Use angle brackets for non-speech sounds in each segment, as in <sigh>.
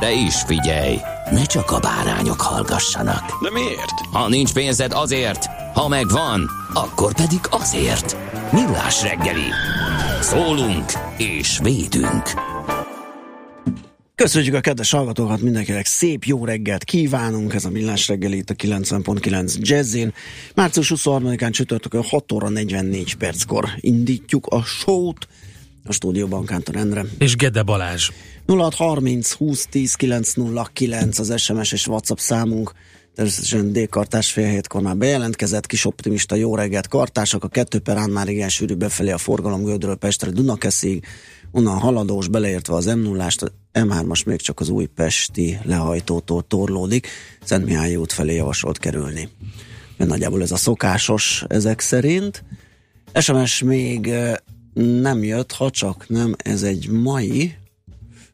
De is figyelj, ne csak a bárányok hallgassanak. De miért? Ha nincs pénzed azért, ha megvan, akkor pedig azért. Millás reggeli. Szólunk és védünk. Köszönjük a kedves hallgatókat, mindenkinek szép jó reggelt kívánunk, ez a Millás reggeli itt a 90.9 Jazzin. Március 23-án csütörtökön 6 óra 44 perckor indítjuk a show-t, a stúdióban Kántor Endre. És Gede Balázs. 0630 20 10 909 az SMS és WhatsApp számunk. Természetesen D-kartás fél hétkor már bejelentkezett, kis optimista jó reggelt kartások, a kettő perán már igen sűrű befelé a forgalom Gödről Pestre Dunakeszig, onnan haladós, beleértve az m 0 M3-as még csak az újpesti lehajtótól torlódik, Szent Mihály út felé javasolt kerülni. Mert nagyjából ez a szokásos ezek szerint. SMS még nem jött, ha csak nem, ez egy mai,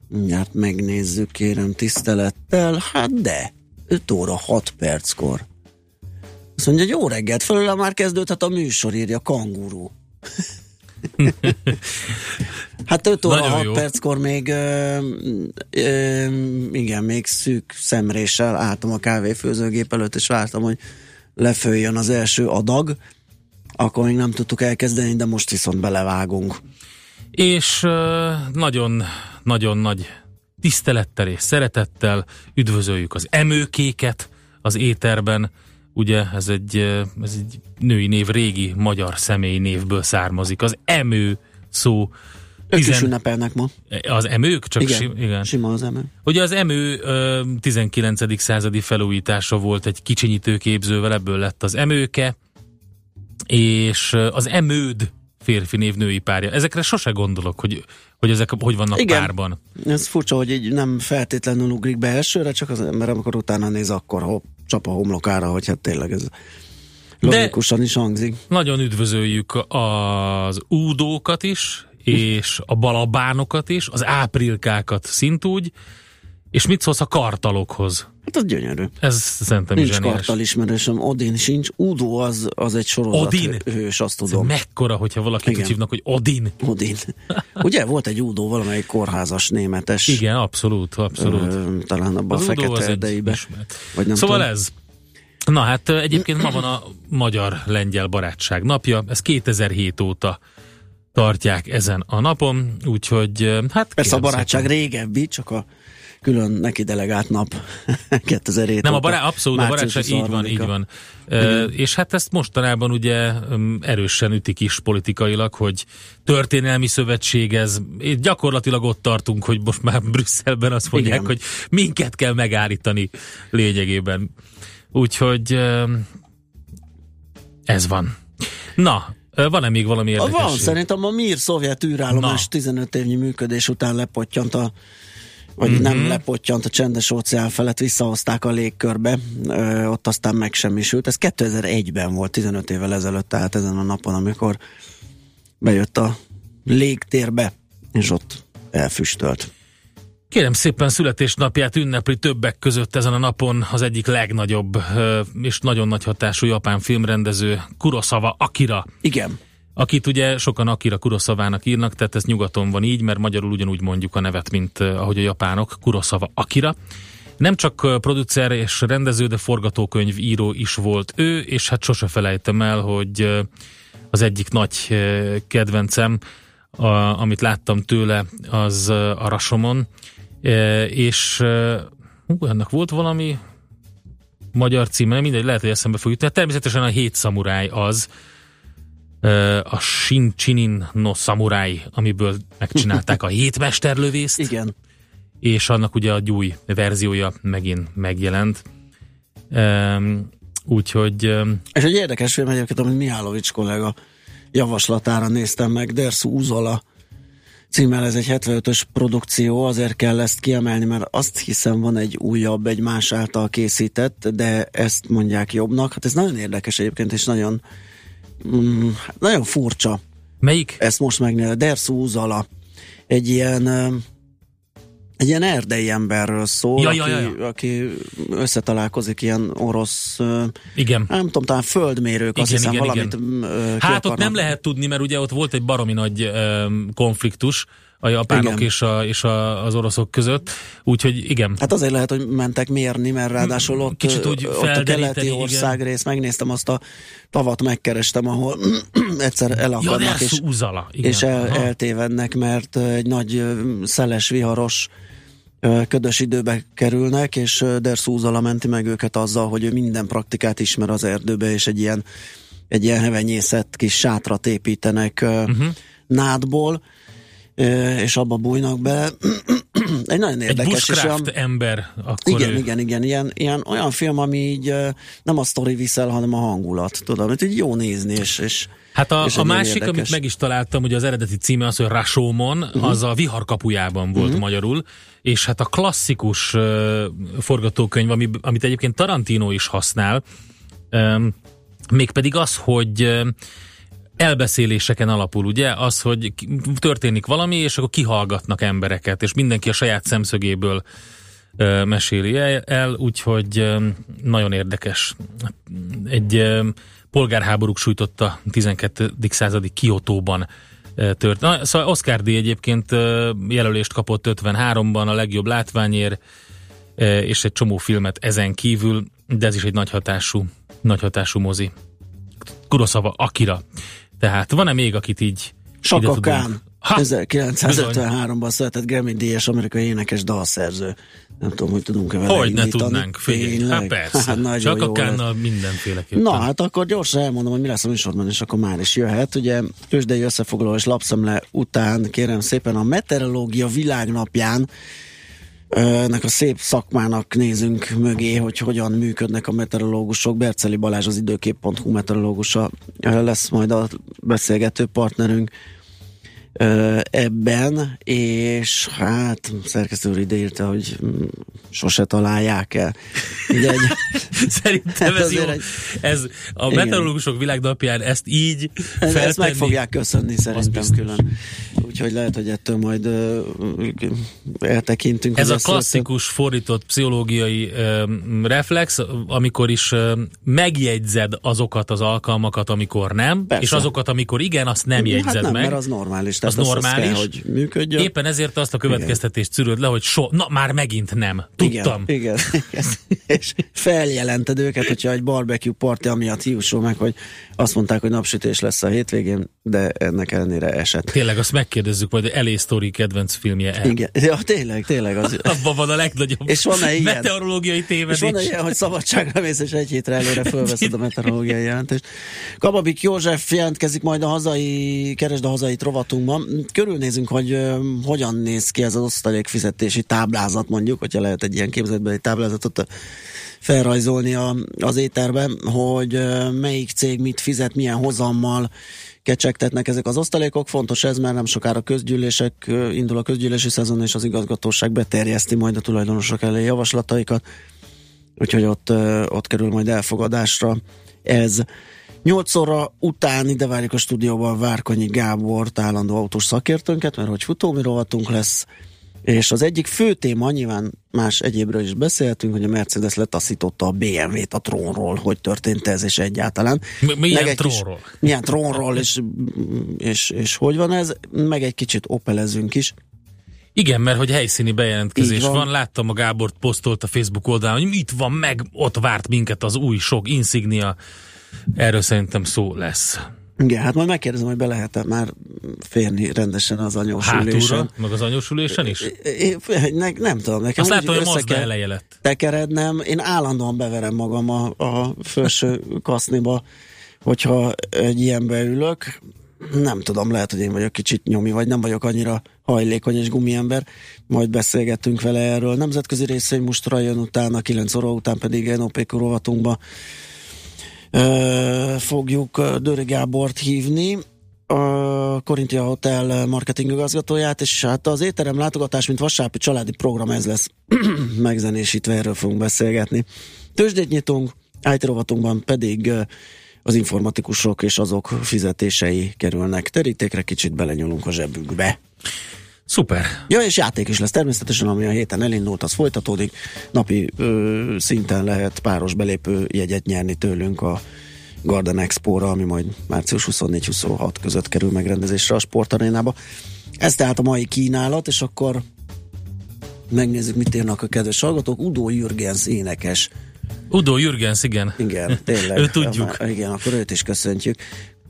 mindjárt megnézzük, kérem tisztelettel, hát de, 5 óra 6 perckor. Azt mondja, jó reggelt, felőle már kezdődhet a műsor, írja kanguru. <laughs> hát 5 óra 6 perckor még ö, ö, igen, még szűk szemréssel álltam a kávéfőzőgép előtt, és vártam, hogy lefőjön az első adag, akkor még nem tudtuk elkezdeni, de most viszont belevágunk. És nagyon, nagyon nagy tisztelettel és szeretettel üdvözöljük az emőkéket az éterben. Ugye ez egy, ez egy női név, régi magyar személyi névből származik. Az emő szó ők tizen... is ünnepelnek ma. Az emők? Csak igen, si, igen. sima az emő. Ugye az emő 19. századi felújítása volt egy kicsinyítőképzővel, ebből lett az emőke, és az emőd férfi név női párja. Ezekre sose gondolok, hogy, hogy ezek hogy vannak Igen. párban. Ez furcsa, hogy így nem feltétlenül ugrik be elsőre, csak az ember, amikor utána néz, akkor hopp, csap a homlokára, hogy hát tényleg ez logikusan De is hangzik. Nagyon üdvözöljük az údókat is, és a balabánokat is, az áprilkákat szintúgy, és mit szólsz a kartalokhoz? Hát az gyönyörű. Ez szerintem Nincs zseniás. kartal ismerősöm, Odin sincs. Udo az, az egy sorozat Odin? hős, azt tudom. Ez mekkora, hogyha valaki úgy hívnak, hogy Odin. Odin. <laughs> Ugye volt egy Udo, valamelyik kórházas németes. Igen, abszolút, abszolút. Ö, talán abban a fekete erdeibe. Vagy nem szóval tudom. ez. Na hát egyébként ma van a magyar-lengyel barátság napja, ez 2007 óta tartják ezen a napon, úgyhogy hát... Persze a barátság régebbi, csak a külön neki delegált nap <laughs> 2007 Nem, a bará- abszolút a barátság így van, így van. Uh, és hát ezt mostanában ugye um, erősen ütik is politikailag, hogy történelmi szövetség ez. Gyakorlatilag ott tartunk, hogy most már Brüsszelben azt mondják, Igen. hogy minket kell megállítani lényegében. Úgyhogy ez van. Na, van-e még valami érdekes? Van, szerintem a MIR szovjet űrállomás 15 évnyi működés után lepottyant a vagy mm-hmm. nem lepottyant a csendes óceán felett, visszahozták a légkörbe, ö, ott aztán megsemmisült. Ez 2001-ben volt, 15 évvel ezelőtt, tehát ezen a napon, amikor bejött a légtérbe, és ott elfüstölt. Kérem szépen születésnapját ünnepli többek között ezen a napon az egyik legnagyobb és nagyon nagy hatású japán filmrendező Kurosawa Akira. Igen akit ugye sokan Akira Kurosavának írnak, tehát ez nyugaton van így, mert magyarul ugyanúgy mondjuk a nevet, mint ahogy a japánok, Kurosawa Akira. Nem csak producer és rendező, de forgatókönyv író is volt ő, és hát sose felejtem el, hogy az egyik nagy kedvencem, a, amit láttam tőle, az a Rasomon, és hú, annak volt valami magyar címe, mindegy, lehet, hogy eszembe fog jutni. Hát természetesen a hét szamuráj az, a Shin Chinin no Samurai, amiből megcsinálták a <laughs> hétmesterlövészt. Igen. És annak ugye a új verziója megint megjelent. Um, úgyhogy... Um, és egy érdekes film egyébként, amit Mihálovics kollega javaslatára néztem meg, Dersu Uzola címmel, ez egy 75-ös produkció, azért kell ezt kiemelni, mert azt hiszem van egy újabb, egy más által készített, de ezt mondják jobbnak. Hát ez nagyon érdekes egyébként, és nagyon mm, nagyon furcsa. Melyik? Ezt most megnézem. Dersu Uzala. Egy ilyen egy ilyen erdei emberről szól, ja, ja, ja, ja. Aki, aki összetalálkozik ilyen orosz, igen. nem tudom, talán földmérők, igen, azt hiszem igen, valamit igen. Hát ott nem lehet tudni, mert ugye ott volt egy baromi nagy um, konfliktus, a japánok és, a, és a, az oroszok között, úgyhogy igen. Hát azért lehet, hogy mentek mérni, mert ráadásul ott, Kicsit úgy ott a keleti országrész, megnéztem azt a tavat, megkerestem, ahol <clears throat> egyszer elakadnak, ja, és, uzala, igen. és el, eltévednek, mert egy nagy szeles, viharos ködös időbe kerülnek, és Derszúzala menti meg őket azzal, hogy ő minden praktikát ismer az erdőbe, és egy ilyen, egy ilyen hevenyészet kis sátrat építenek uh-huh. nádból, és abba bújnak be. <clears throat> Egy nagyon érdekes. Egy és olyan, ember. Akkor igen, ő... igen, igen. Ilyen, ilyen, olyan film, ami így nem a sztori viszel, hanem a hangulat. Tudom, hogy így jó nézni, és, és Hát a, és a másik, érdekes. amit meg is találtam, hogy az eredeti címe az, hogy Rasómon, uh-huh. az a viharkapujában volt uh-huh. magyarul, és hát a klasszikus uh, forgatókönyv, ami, amit egyébként Tarantino is használ, um, mégpedig az, hogy uh, elbeszéléseken alapul, ugye? Az, hogy történik valami, és akkor kihallgatnak embereket, és mindenki a saját szemszögéből ö, meséli el, úgyhogy ö, nagyon érdekes. Egy ö, polgárháborúk sújtotta 12. századi Kiotóban tört. Na, szóval Oscar D. egyébként jelölést kapott 53-ban a legjobb látványért, és egy csomó filmet ezen kívül, de ez is egy nagy hatású, nagy hatású mozi. Kuroszava Akira tehát van-e még, akit így Saka Khan. 1953-ban született Grammy díjas amerikai énekes dalszerző. Nem tudom, hogy tudunk-e vele Hogy ne tudnánk, figyelj. Hát <laughs> persze. Hát Csak a Kánnal mindenféleképpen. Na, hát akkor gyorsan elmondom, hogy mi lesz a műsorban, és akkor már is jöhet. Ugye tőzsdei összefoglaló és lapszemle után, kérem szépen, a meteorológia világnapján ennek a szép szakmának nézünk mögé, hogy hogyan működnek a meteorológusok. Berceli Balázs az időkép.hu meteorológusa lesz majd a beszélgető partnerünk ebben, és hát szerkesztő ide írta, hogy mm, sose találják el. Ugye egy, <laughs> Szerintem hát ez jó. Egy, ez a igen. meteorológusok világnapján ezt így feltenni. Ezt meg fogják köszönni szerintem külön. Úgyhogy lehet, hogy ettől majd uh, eltekintünk. Ez a klasszikus szó. fordított pszichológiai uh, reflex, amikor is uh, megjegyzed azokat az alkalmakat, amikor nem, Persze. és azokat, amikor igen, azt nem jegyzed hát nem, meg. mert az normális az normális. Kell, hogy működjön. Éppen ezért azt a következtetést szűröd le, hogy so, na már megint nem. Tudtam. Igen, igen, igen. és feljelented őket, hogyha egy barbecue party amiatt hiúsul meg, hogy azt mondták, hogy napsütés lesz a hétvégén, de ennek ellenére esett. Tényleg, azt megkérdezzük majd, hogy Elé Story kedvenc filmje el. Igen, ja, tényleg, tényleg. Az... <laughs> Abban van a legnagyobb és van ilyen? meteorológiai tévedés. És van ilyen, hogy szabadságra mész, és egy hétre előre fölveszed a <laughs> meteorológiai jelentést. Kababik József jelentkezik majd a hazai, keresd a hazai rovatunkban. Körülnézünk, hogy uh, hogyan néz ki ez az osztalékfizetési táblázat, mondjuk, hogyha lehet egy ilyen képzetbeli táblázatot felrajzolni a, az éterben, hogy melyik cég mit fizet, milyen hozammal, kecsegtetnek ezek az osztalékok. Fontos ez, mert nem sokára közgyűlések, indul a közgyűlési szezon, és az igazgatóság beterjeszti majd a tulajdonosok elé javaslataikat, úgyhogy ott, ott kerül majd elfogadásra ez. 8 óra után ide várjuk a stúdióban Várkonyi Gábor, állandó autós szakértőnket, mert hogy futómi rovatunk lesz, és az egyik fő téma, nyilván más egyébről is beszéltünk, hogy a Mercedes letaszította a BMW-t a trónról, hogy történt ez, és egyáltalán. Mi, milyen trónról? Kis, milyen trónról, és, és, és hogy van ez, meg egy kicsit opelezünk is. Igen, mert hogy helyszíni bejelentkezés van. van. Láttam a Gábort posztolt a Facebook oldalán, hogy mit van meg, ott várt minket az új sok insignia. Erről szerintem szó lesz. Igen, hát majd megkérdezem, hogy be lehet-e már férni rendesen az anyós Hátulra, meg az anyós ülésen is? É, ne, nem tudom, nekem Azt látom, hogy kell eleje lett. tekerednem. Én állandóan beverem magam a, a felső kaszniba, hogyha egy ilyenbe ülök. Nem tudom, lehet, hogy én vagyok kicsit nyomi, vagy nem vagyok annyira hajlékony és gumiember. Majd beszélgettünk vele erről. Nemzetközi részvény mustra jön utána, 9 óra után pedig NOP rovatunkba Ö, fogjuk Döri Gábort hívni, a Korintia Hotel marketing igazgatóját, és hát az étterem látogatás, mint vasárpi családi program, ez lesz <clears throat> megzenésítve, erről fogunk beszélgetni. Tőzsdét nyitunk, IT pedig az informatikusok és azok fizetései kerülnek terítékre, kicsit belenyúlunk a zsebünkbe. Szuper. Ja, és játék is lesz természetesen, ami a héten elindult, az folytatódik. Napi ö, szinten lehet páros belépő jegyet nyerni tőlünk a Garden Expo-ra, ami majd március 24-26 között kerül megrendezésre a sportarénába. Ez tehát a mai kínálat, és akkor megnézzük, mit írnak a kedves hallgatók. Udo Jürgens énekes. Udo Jürgens, igen. Igen, tényleg. <laughs> Ő tudjuk. Igen, akkor őt is köszöntjük.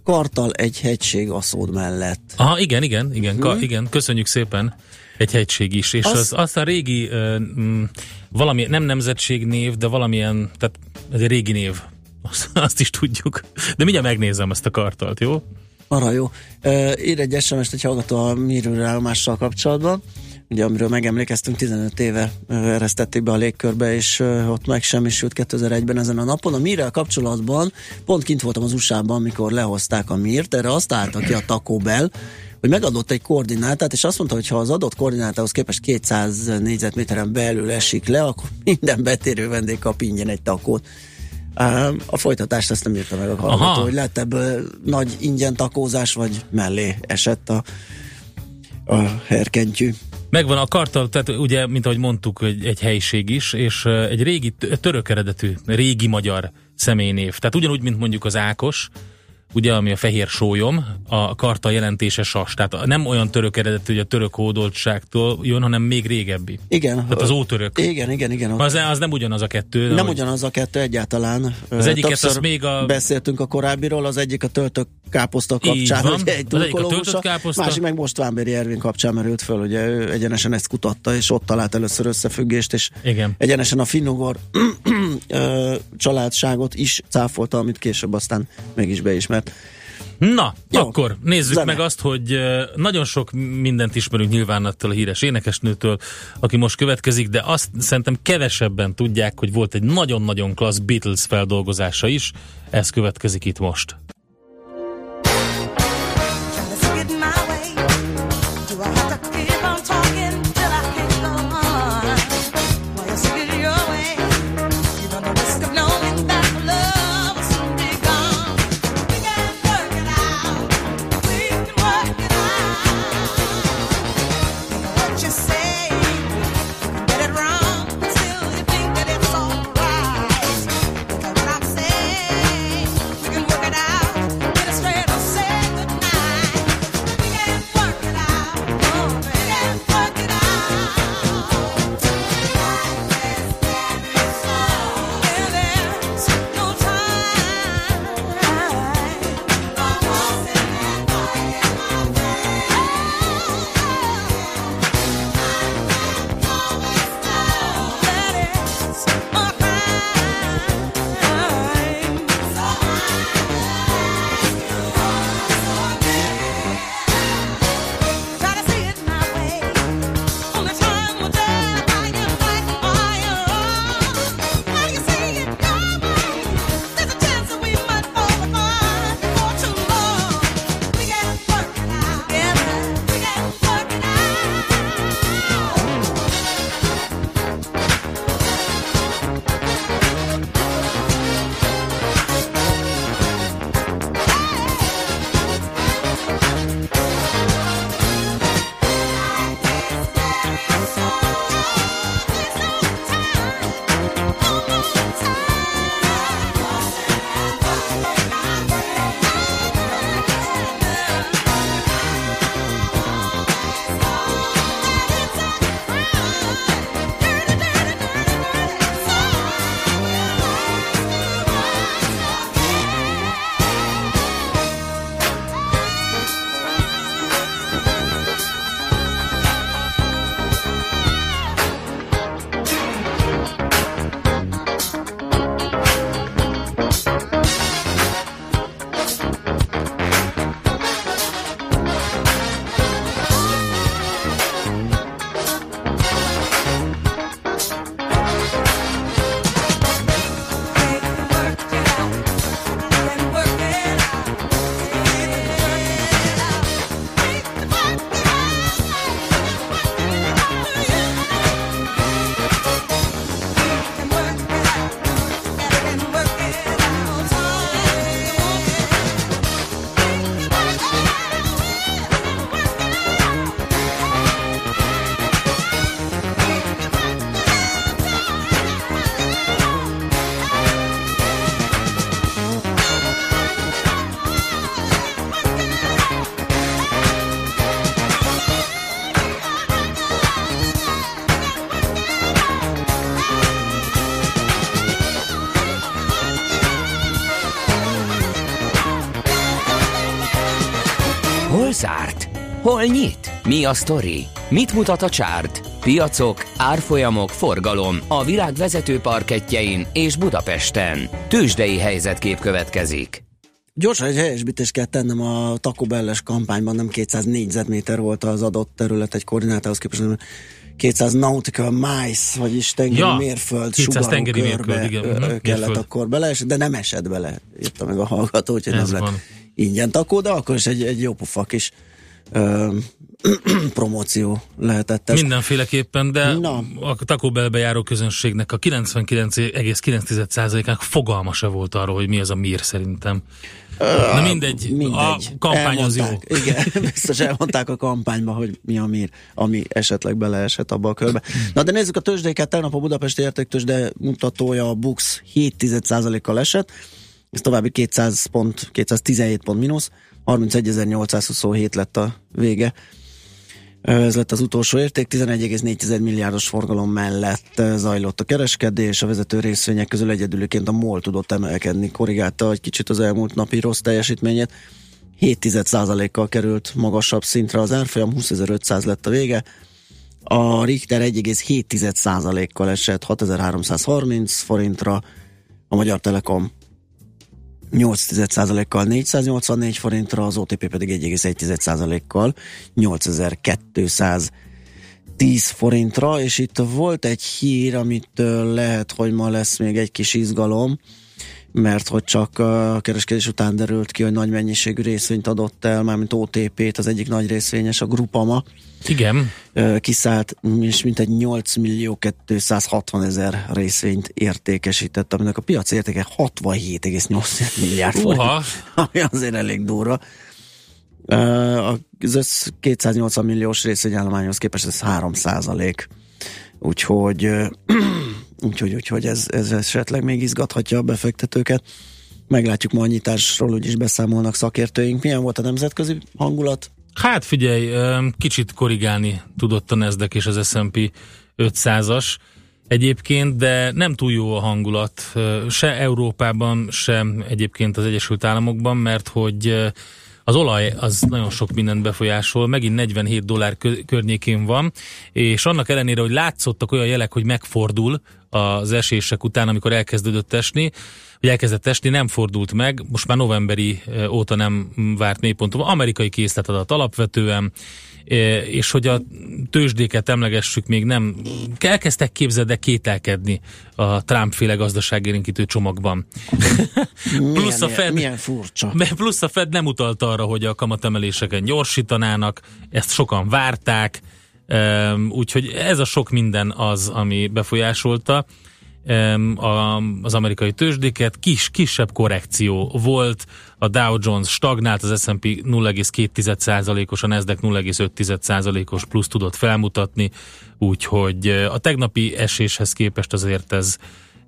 Kartal egy hegység aszód mellett. Aha, igen, igen, igen, ka, igen, köszönjük szépen. Egy hegység is, és Az- az, azt a régi, uh, mm, valami, nem nemzetségnév, de valamilyen, tehát ez egy régi név, azt, azt is tudjuk. De mindjárt megnézem ezt a kartalt, jó? Arra jó. Ír egy SMS-t egy hallgató a mérőre állomással kapcsolatban, ugye amiről megemlékeztünk, 15 éve eresztették be a légkörbe, és ott megsemmisült 2001-ben ezen a napon. A mírrel kapcsolatban pont kint voltam az USA-ban, amikor lehozták a mírt, erre azt állta ki a Taco Bell, hogy megadott egy koordinátát, és azt mondta, hogy ha az adott koordinátához képest 200 négyzetméteren belül esik le, akkor minden betérő vendég kap ingyen egy takót. A folytatást ezt nem írta meg a hallgató, Aha. hogy lett ebből nagy ingyen takózás, vagy mellé esett a, a herkentyű. Megvan a kartal, tehát ugye, mint ahogy mondtuk, egy, egy helység is, és egy régi, török eredetű, régi magyar személynév. Tehát ugyanúgy, mint mondjuk az Ákos, ugye, ami a fehér sólyom, a karta jelentése sas. Tehát nem olyan török eredetű, hogy a török hódoltságtól jön, hanem még régebbi. Igen. Tehát az ótörök. Igen, igen, igen. Az, az nem ugyanaz a kettő. Nem hogy- ugyanaz a kettő egyáltalán. Az egyiket többször azt még a- Beszéltünk a korábbiról, az egyik a töltök káposzta kapcsán, van. egy Az egyik a töltött káposzta. másik meg most Vánbéri Ervin kapcsán merült föl, ugye ő egyenesen ezt kutatta, és ott talált először összefüggést, és Igen. egyenesen a finnugor családságot is cáfolta, amit később aztán mégis beismert. Na, Jó. Akkor nézzük Zene. meg azt, hogy nagyon sok mindent ismerünk nyilván attól a híres énekesnőtől, aki most következik, de azt szerintem kevesebben tudják, hogy volt egy nagyon-nagyon klassz Beatles feldolgozása is. Ez következik itt most. Hol nyit? Mi a sztori? Mit mutat a csárt? Piacok, árfolyamok, forgalom a világ vezető parketjein és Budapesten. Tősdei helyzetkép következik. Gyorsan egy helyesbítést kell tennem a Taco Bell-es kampányban, nem 200 négyzetméter volt az adott terület egy koordinátához képest, hanem 200 nautical miles, vagyis tengeri Ja, mérföld, 200 sugarú tengeri mérföld, igen. Mhm, kellett mérföld. akkor beleesni, de nem esett bele, írta meg a hallgató, úgyhogy Ez nem lett van. ingyen takó, de akkor is egy, egy jó pofa kis ö, <clears throat> promóció lehetett ez. Mindenféleképpen, de Na. a Taco Bellbe járó közönségnek a 99,9%-ának fogalma se volt arról, hogy mi az a mír szerintem. Na mindegy, Mindegy. a kampány az jó. Elmondták. Igen, <laughs> biztos elmondták a kampányba, hogy mi a mir, ami esetleg beleesett abba a körbe. Na de nézzük a tőzsdéket, tegnap a Budapesti értéktőzsde mutatója a Bux 7,1%-kal esett, ez további 200 pont, 217 pont mínusz, 31.827 lett a vége. Ez lett az utolsó érték, 11,4 milliárdos forgalom mellett zajlott a kereskedés, a vezető részvények közül egyedülőként a MOL tudott emelkedni, korrigálta egy kicsit az elmúlt napi rossz teljesítményét, 7,1%-kal került magasabb szintre az árfolyam, 20.500 lett a vége, a Richter 1,7%-kal esett 6330 forintra, a Magyar Telekom 8,1%-kal 484 forintra, az OTP pedig 1,1%-kal 8210 forintra, és itt volt egy hír, amit lehet, hogy ma lesz még egy kis izgalom, mert hogy csak a kereskedés után derült ki, hogy nagy mennyiségű részvényt adott el, mármint OTP-t, az egyik nagy részvényes, a Grupama, Igen, kiszállt, és mintegy 8 millió 260 ezer részvényt értékesített, aminek a piaci értéke 67,8 milliárd forint, Uha. ami azért elég durva. Az össz 280 milliós részvényállományhoz képest ez 3 százalék. Úgyhogy, úgyhogy, úgyhogy ez, ez esetleg még izgathatja a befektetőket. Meglátjuk ma a nyitásról, úgyis beszámolnak szakértőink. Milyen volt a nemzetközi hangulat? Hát figyelj, kicsit korrigálni tudott a Nasdaq és az S&P 500-as egyébként, de nem túl jó a hangulat se Európában, se egyébként az Egyesült Államokban, mert hogy az olaj az nagyon sok mindent befolyásol, megint 47 dollár kö- környékén van, és annak ellenére, hogy látszottak olyan jelek, hogy megfordul az esések után, amikor elkezdődött esni, hogy elkezdett esni, nem fordult meg, most már novemberi óta nem várt mélyponton. Amerikai készletadat alapvetően, és hogy a tőzsdéket emlegessük, még nem elkezdtek képzeld kételkedni a Trump-féle gazdaságérénkítő csomagban. Plusz a milyen, Fed, milyen furcsa. <laughs> plusz a Fed nem utalt arra, hogy a kamatemeléseken gyorsítanának, ezt sokan várták, úgyhogy ez a sok minden az, ami befolyásolta az amerikai tőzsdéket. Kis, kisebb korrekció volt, a Dow Jones stagnált, az S&P 0,2%-os, a Nasdaq 0,5%-os plusz tudott felmutatni, úgyhogy eh, a tegnapi eséshez képest azért ez,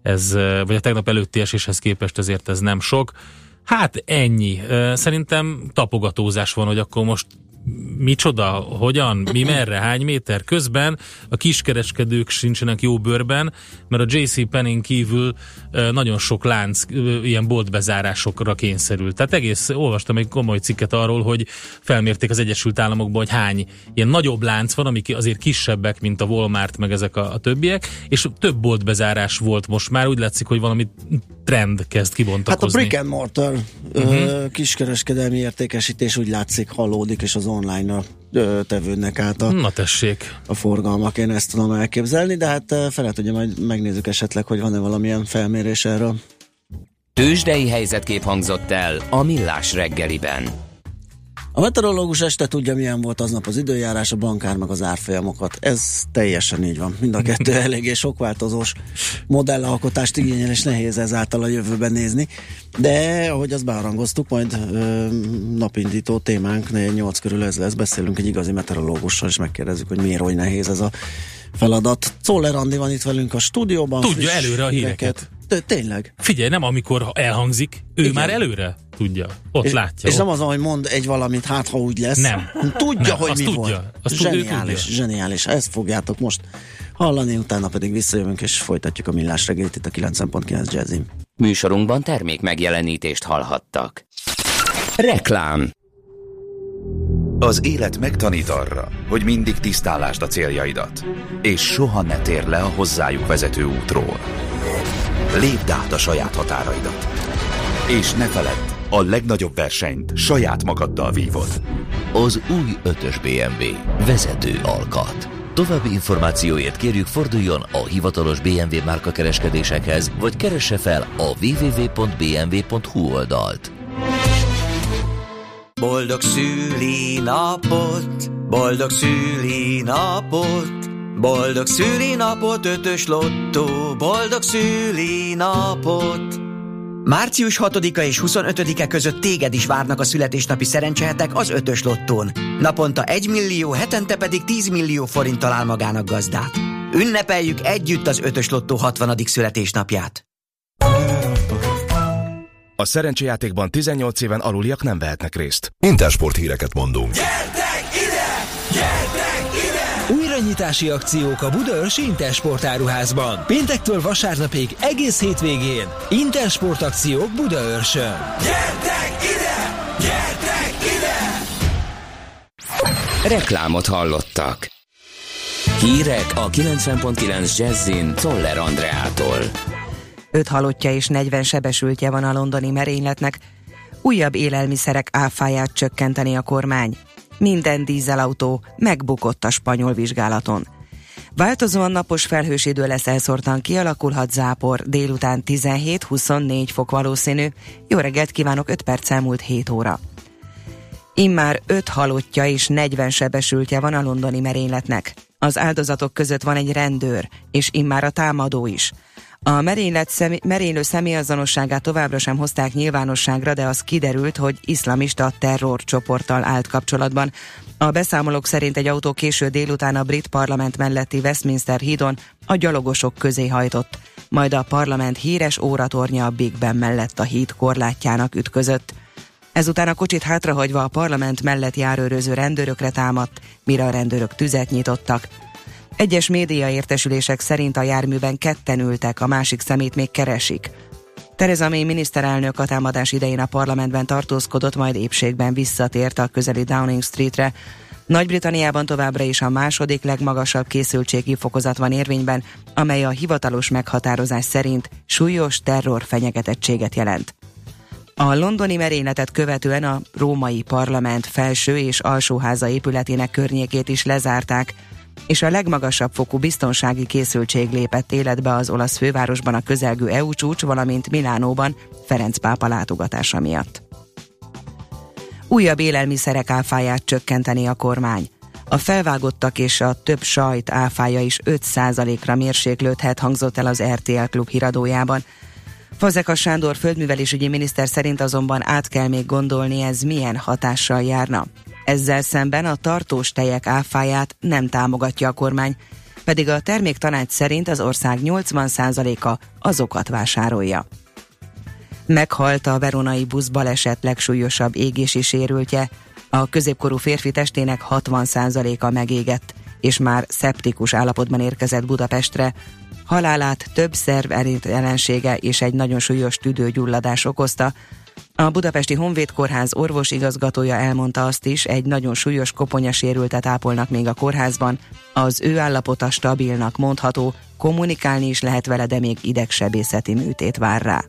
ez, eh, vagy a tegnap előtti eséshez képest ezért ez nem sok. Hát ennyi. Eh, Szerintem tapogatózás van, hogy akkor most micsoda, hogyan, mi <clears throat> merre, hány méter. Közben a kiskereskedők sincsenek jó bőrben, mert a JC Penning kívül nagyon sok lánc ilyen boltbezárásokra kényszerült. Tehát egész, olvastam egy komoly cikket arról, hogy felmérték az Egyesült Államokban, hogy hány ilyen nagyobb lánc van, amik azért kisebbek, mint a Walmart, meg ezek a, a többiek, és több boltbezárás volt most már, úgy látszik, hogy valami trend kezd Hát a kibontakozni. brick and mortar uh-huh. kiskereskedelmi értékesítés úgy látszik halódik, és az online ö, tevődnek át a, Na tessék. a forgalmak, én ezt tudom elképzelni, de hát fel ugye majd megnézzük esetleg, hogy van-e valamilyen felmérés erről. Tőzsdei helyzetkép hangzott el a Millás reggeliben. A meteorológus este tudja, milyen volt aznap az időjárás, a bankár meg az árfolyamokat. Ez teljesen így van. Mind a kettő <laughs> eléggé sokváltozós modellalkotást igényel, és nehéz ezáltal a jövőben nézni. De, ahogy azt beharangoztuk, majd ö, napindító témánk, 8 körül ez lesz, beszélünk egy igazi meteorológussal, és megkérdezzük, hogy miért oly nehéz ez a feladat. Czoller Andi van itt velünk a stúdióban. Tudja előre a híreket. De, tényleg. Figyelj, nem amikor elhangzik, ő Igen. már előre tudja. Ott és, látja. És ott. nem az, hogy mond egy valamit, hát ha úgy lesz. Nem. Tudja, Nem, hogy azt mi tudja. volt. Azt zseniális, tudja. zseniális. Ezt fogjátok most hallani, utána pedig visszajövünk, és folytatjuk a millás reggelit itt a 9.9 Jazzin. Műsorunkban termék megjelenítést hallhattak. Reklám Az élet megtanít arra, hogy mindig tisztálásd a céljaidat, és soha ne tér le a hozzájuk vezető útról. Lépd át a saját határaidat. És ne feledd, a legnagyobb versenyt saját magaddal vívod. Az új 5-ös BMW. Vezető alkat. További információért kérjük forduljon a hivatalos BMW márka kereskedésekhez, vagy keresse fel a www.bmw.hu oldalt. Boldog szülinapot, boldog szülinapot, boldog szülinapot, ötös lottó, boldog szülinapot. Március 6-a és 25-e között téged is várnak a születésnapi szerencsehetek az ötös lottón. Naponta 1 millió, hetente pedig 10 millió forint talál magának gazdát. Ünnepeljük együtt az ötös lottó 60. születésnapját. A szerencsejátékban 18 éven aluliak nem vehetnek részt. Intersport híreket mondunk. Gyertek ide! Gyertek! Újranyitási akciók a Budaörsi Intersport áruházban. Péntektől vasárnapig egész hétvégén. Intersport akciók Budaörsön. Gyertek ide! Gyertek ide! Reklámot hallottak. Hírek a 90.9 Jazzin Toller Andreától. 5 halottja és 40 sebesültje van a londoni merényletnek. Újabb élelmiszerek áfáját csökkenteni a kormány. Minden dízelautó megbukott a spanyol vizsgálaton. Változóan napos felhős idő lesz elszórtan kialakulhat zápor, délután 17-24 fok valószínű. Jó reggelt kívánok, 5 perc elmúlt 7 óra. Immár 5 halottja és 40 sebesültje van a londoni merényletnek. Az áldozatok között van egy rendőr, és immár a támadó is. A merénylet szemi, merénylő személyazonosságát továbbra sem hozták nyilvánosságra, de az kiderült, hogy iszlamista terrorcsoporttal állt kapcsolatban. A beszámolók szerint egy autó késő délután a brit parlament melletti Westminster hídon a gyalogosok közé hajtott, majd a parlament híres óratornya a Big Ben mellett a híd korlátjának ütközött. Ezután a kocsit hátrahagyva a parlament mellett járőröző rendőrökre támadt, mire a rendőrök tüzet nyitottak. Egyes média értesülések szerint a járműben ketten ültek, a másik szemét még keresik. Tereza May miniszterelnök a támadás idején a parlamentben tartózkodott, majd épségben visszatért a közeli Downing Streetre. Nagy-Britanniában továbbra is a második legmagasabb készültségi fokozat van érvényben, amely a hivatalos meghatározás szerint súlyos terror fenyegetettséget jelent. A londoni merényletet követően a római parlament felső és alsóháza épületének környékét is lezárták, és a legmagasabb fokú biztonsági készültség lépett életbe az olasz fővárosban a közelgő EU csúcs, valamint Milánóban Ferenc pápa látogatása miatt. Újabb élelmiszerek áfáját csökkenteni a kormány. A felvágottak és a több sajt áfája is 5%-ra mérséklődhet, hangzott el az RTL klub híradójában. Fazekas Sándor földművelésügyi miniszter szerint azonban át kell még gondolni, ez milyen hatással járna. Ezzel szemben a tartós tejek áfáját nem támogatja a kormány, pedig a terméktanács szerint az ország 80%-a azokat vásárolja. Meghalt a veronai busz baleset legsúlyosabb égési sérültje, a középkorú férfi testének 60%-a megégett, és már szeptikus állapotban érkezett Budapestre. Halálát több szerv jelensége és egy nagyon súlyos tüdőgyulladás okozta, a Budapesti Honvéd Kórház orvosigazgatója elmondta azt is, egy nagyon súlyos koponyasérültet ápolnak még a kórházban. Az ő állapota stabilnak mondható, kommunikálni is lehet vele, de még idegsebészeti műtét vár rá.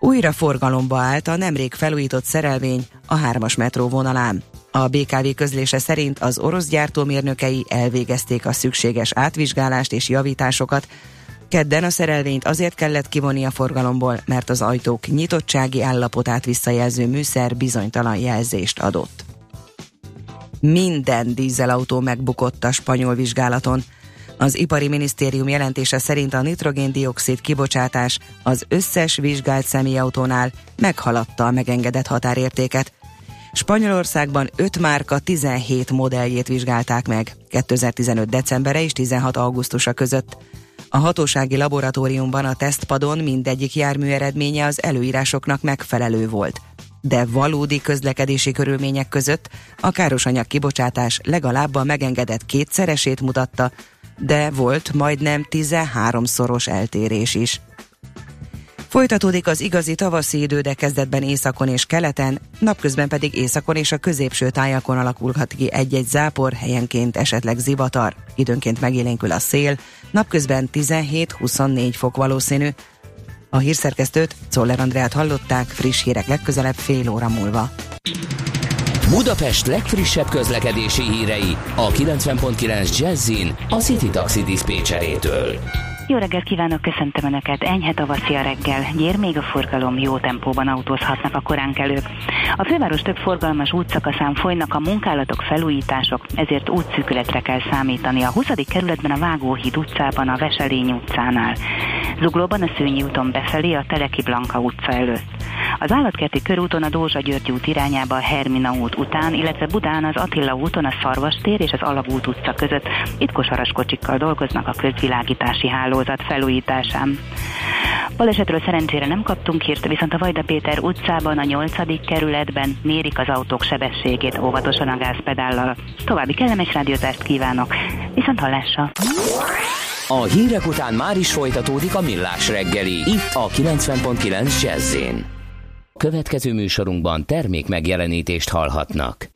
Újra forgalomba állt a nemrég felújított szerelvény a hármas metró vonalán. A BKV közlése szerint az orosz gyártómérnökei elvégezték a szükséges átvizsgálást és javításokat, Kedden a szerelvényt azért kellett kivonni a forgalomból, mert az ajtók nyitottsági állapotát visszajelző műszer bizonytalan jelzést adott. Minden dízelautó megbukott a spanyol vizsgálaton. Az ipari minisztérium jelentése szerint a nitrogéndioxid kibocsátás az összes vizsgált személyautónál meghaladta a megengedett határértéket. Spanyolországban 5 márka 17 modelljét vizsgálták meg 2015. decembere és 16. augusztusa között. A hatósági laboratóriumban a tesztpadon mindegyik jármű eredménye az előírásoknak megfelelő volt. De valódi közlekedési körülmények között a károsanyag kibocsátás legalább a megengedett kétszeresét mutatta, de volt majdnem 13-szoros eltérés is. Folytatódik az igazi tavaszi idő, de kezdetben északon és keleten, napközben pedig északon és a középső tájakon alakulhat ki egy-egy zápor, helyenként esetleg zivatar. Időnként megélénkül a szél, napközben 17-24 fok valószínű. A hírszerkesztőt, Czoller Andrát hallották, friss hírek legközelebb fél óra múlva. Budapest legfrissebb közlekedési hírei a 90.9 Jazzin a City Taxi Dispécsejétől. Jó reggelt kívánok, köszöntöm Önöket. Enyhe tavaszi a reggel. Gyér még a forgalom, jó tempóban autózhatnak a koránkelők. A főváros több forgalmas útszakaszán folynak a munkálatok, felújítások, ezért útszűkületre kell számítani. A 20. kerületben a Vágóhíd utcában, a Veselény utcánál. Zuglóban a Szőnyi úton befelé a Teleki Blanka utca előtt. Az állatkerti körúton a Dózsa György út irányába a Hermina út után, illetve Budán az Attila úton a Szarvastér és az Alagút utca között. Itt kosaras kocsikkal dolgoznak a közvilágítási hálózat felújításán. Balesetről szerencsére nem kaptunk hírt, viszont a Vajda Péter utcában, a 8. kerületben mérik az autók sebességét óvatosan a gázpedállal. További kellemes rádiózást kívánok, viszont hallásra! A hírek után már is folytatódik a millás reggeli, itt a 90.9 jazz Következő műsorunkban termék megjelenítést hallhatnak.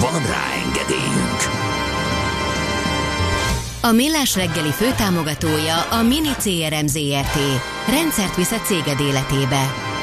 Van rá engedélyünk! A Millás reggeli főtámogatója a Mini CRM Zrt. Rendszert visz a céged életébe.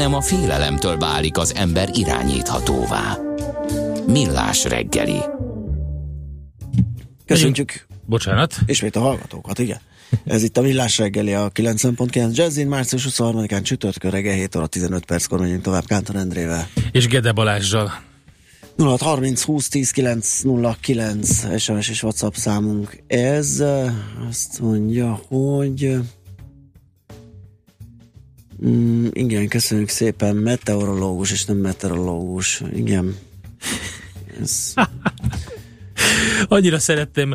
Hanem a félelemtől válik az ember irányíthatóvá. Millás reggeli. Köszöntjük. Bocsánat. Ismét a hallgatókat, igen. Ez itt a Millás reggeli a 90.9 Jazzin, március 23-án csütörtökön reggel 7 óra 15 perckor megyünk tovább Kántor Endrével. És Gede Balázsjal. 0630 20 10 909 SMS és WhatsApp számunk. Ez azt mondja, hogy mm, igen, köszönjük szépen, meteorológus és nem meteorológus. Igen. Ez, <laughs> Annyira szeretném,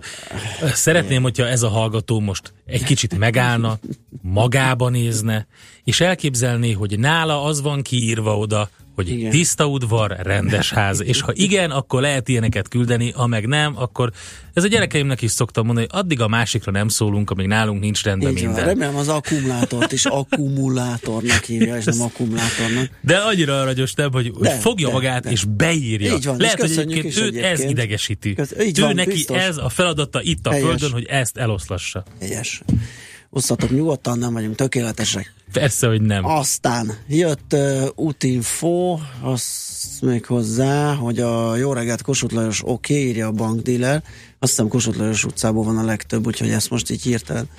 szeretném, hogyha ez a hallgató most egy kicsit megállna, magába nézne, és elképzelné, hogy nála az van kiírva oda, hogy igen. tiszta udvar, rendes ház, és ha igen, akkor lehet ilyeneket küldeni, ha meg nem, akkor ez a gyerekeimnek is szoktam mondani, hogy addig a másikra nem szólunk, amíg nálunk nincs rendben így minden. Van, remélem az akkumulátort is akkumulátornak hívja, és nem akkumulátornak. De annyira aranyos, nem, hogy, de, hogy fogja de, magát de. és beírja. Így van, Lehet, és hogy egyébként őt egyébként. ez idegesíti. Így ő van, neki biztos. ez a feladata itt a Helyes. földön, hogy ezt eloszlassa. Helyes. Osztatok nyugodtan, nem vagyunk tökéletesek. Persze, hogy nem. Aztán jött uh, útinfo, azt még hozzá, hogy a jó reggelt Kossuth Lajos oké, okay, írja a bankdíler. Azt hiszem Kossuth Lajos utcából van a legtöbb, úgyhogy ezt most így hirtelen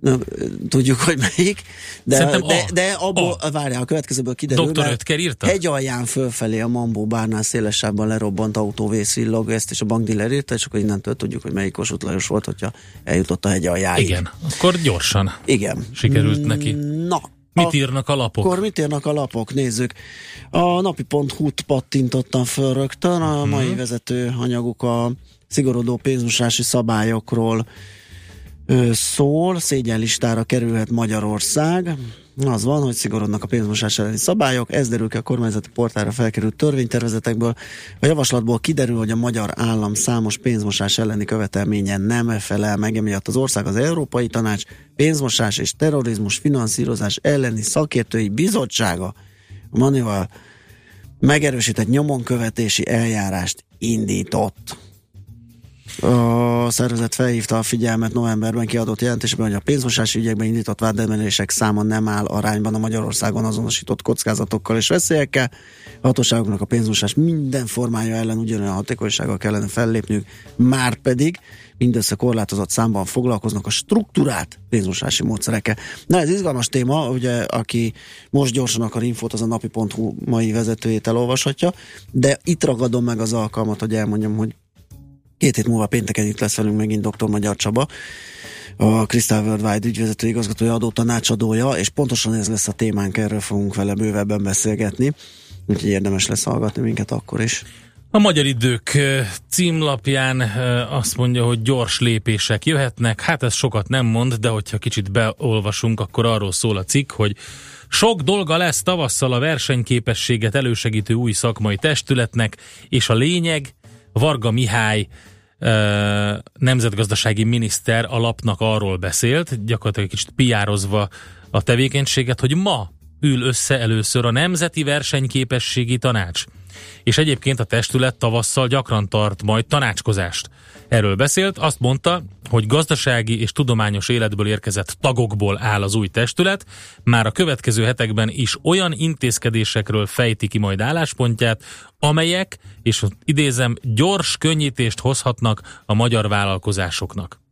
nem, tudjuk, hogy melyik. De, Szerintem de, a. de abból, várjál, a következőből kiderül, Dr. Ötker írta? Hegy alján fölfelé a Mambó bárnál szélesebben lerobbant autó vészvillog, ezt is a bankdíler írta, és akkor innentől tudjuk, hogy melyik Kossuth Lajos volt, hogyha eljutott a hegy aljáig. Igen, akkor gyorsan Igen. sikerült neki. Na, Mit írnak a lapok? Akkor mit írnak a lapok? Nézzük. A napi.hu-t pattintottam föl rögtön. A Mhm. mai vezető anyaguk a szigorodó pénzmosási szabályokról szól. Szégyenlistára kerülhet Magyarország. Az van, hogy szigorodnak a pénzmosás elleni szabályok, ez derül ki a kormányzati portára felkerült törvénytervezetekből. A javaslatból kiderül, hogy a magyar állam számos pénzmosás elleni követelménye nem felel meg, emiatt az ország az Európai Tanács pénzmosás és terrorizmus finanszírozás elleni szakértői bizottsága, a Manival megerősített nyomonkövetési eljárást indított. A szervezet felhívta a figyelmet novemberben kiadott jelentésben, hogy a pénzmosási ügyekben indított vádemelések száma nem áll arányban a Magyarországon azonosított kockázatokkal és veszélyekkel. A hatóságoknak a pénzmosás minden formája ellen ugyanolyan hatékonysággal kellene fellépniük, már pedig mindössze korlátozott számban foglalkoznak a struktúrát pénzmosási módszerekkel. Na ez izgalmas téma, ugye aki most gyorsan akar infót, az a napi.hu mai vezetőjét elolvashatja, de itt ragadom meg az alkalmat, hogy elmondjam, hogy Két hét múlva pénteken itt lesz velünk megint dr. Magyar Csaba, a Crystal Worldwide ügyvezető igazgatója, adó tanácsadója, és pontosan ez lesz a témánk, erről fogunk vele bővebben beszélgetni, úgyhogy érdemes lesz hallgatni minket akkor is. A Magyar Idők címlapján azt mondja, hogy gyors lépések jöhetnek. Hát ez sokat nem mond, de hogyha kicsit beolvasunk, akkor arról szól a cikk, hogy sok dolga lesz tavasszal a versenyképességet elősegítő új szakmai testületnek, és a lényeg Varga Mihály nemzetgazdasági miniszter a lapnak arról beszélt, gyakorlatilag kicsit piározva a tevékenységet, hogy ma ül össze először a Nemzeti Versenyképességi Tanács. És egyébként a testület tavasszal gyakran tart majd tanácskozást. Erről beszélt, azt mondta, hogy gazdasági és tudományos életből érkezett tagokból áll az új testület, már a következő hetekben is olyan intézkedésekről fejti ki majd álláspontját, amelyek, és idézem, gyors könnyítést hozhatnak a magyar vállalkozásoknak.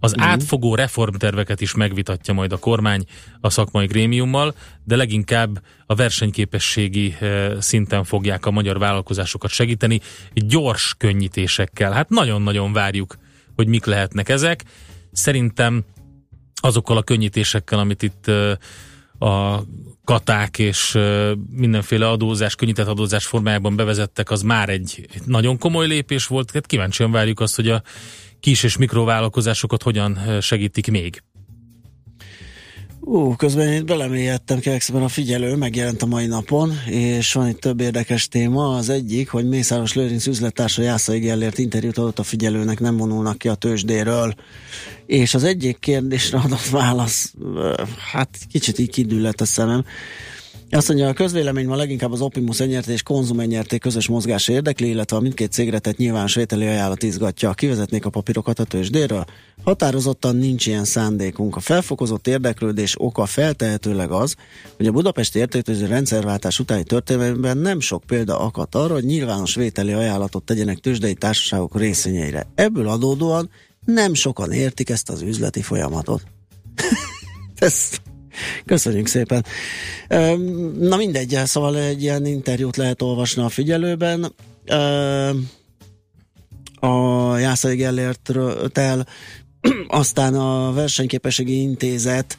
Az uh-huh. átfogó reformterveket is megvitatja majd a kormány a szakmai grémiummal, de leginkább a versenyképességi eh, szinten fogják a magyar vállalkozásokat segíteni gyors könnyítésekkel. Hát nagyon-nagyon várjuk, hogy mik lehetnek ezek. Szerintem azokkal a könnyítésekkel, amit itt eh, a katák és eh, mindenféle adózás, könnyített adózás formájában bevezettek, az már egy nagyon komoly lépés volt. Hát kíváncsian várjuk azt, hogy a kis és mikrovállalkozásokat hogyan segítik még. Ú, közben én itt belemélyedtem kérlek a figyelő, megjelent a mai napon, és van itt több érdekes téma. Az egyik, hogy Mészáros Lőrinc üzlettársa Jászai Gellért interjút adott a figyelőnek, nem vonulnak ki a tőzsdéről. És az egyik kérdésre adott válasz, hát kicsit így kidüllett a szemem. Azt mondja, a közvélemény ma leginkább az Optimus enyerté és Konzum enyerté közös mozgás érdekli, illetve a mindkét cégre tett nyilvános vételi ajánlat izgatja. Kivezetnék a papírokat a tőzsdéről? Határozottan nincs ilyen szándékunk. A felfokozott érdeklődés oka feltehetőleg az, hogy a budapesti értéköző rendszerváltás utáni történetben nem sok példa akadt arra, hogy nyilvános vételi ajánlatot tegyenek tőzsdei társaságok részvényeire. Ebből adódóan nem sokan értik ezt az üzleti folyamatot. <laughs> ezt Köszönjük szépen. Na mindegy, szóval egy ilyen interjút lehet olvasni a figyelőben. A Jászai Gellérttel, <clears throat> aztán a Versenyképességi Intézet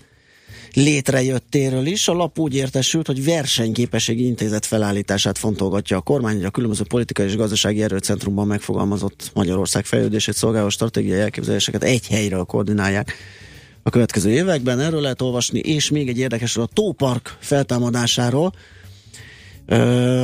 létrejöttéről is. A lap úgy értesült, hogy versenyképességi intézet felállítását fontolgatja a kormány, hogy a különböző politikai és gazdasági erőcentrumban megfogalmazott Magyarország fejlődését szolgáló stratégiai elképzeléseket egy helyről koordinálják a következő években. Erről lehet olvasni, és még egy érdekesről a Tópark feltámadásáról.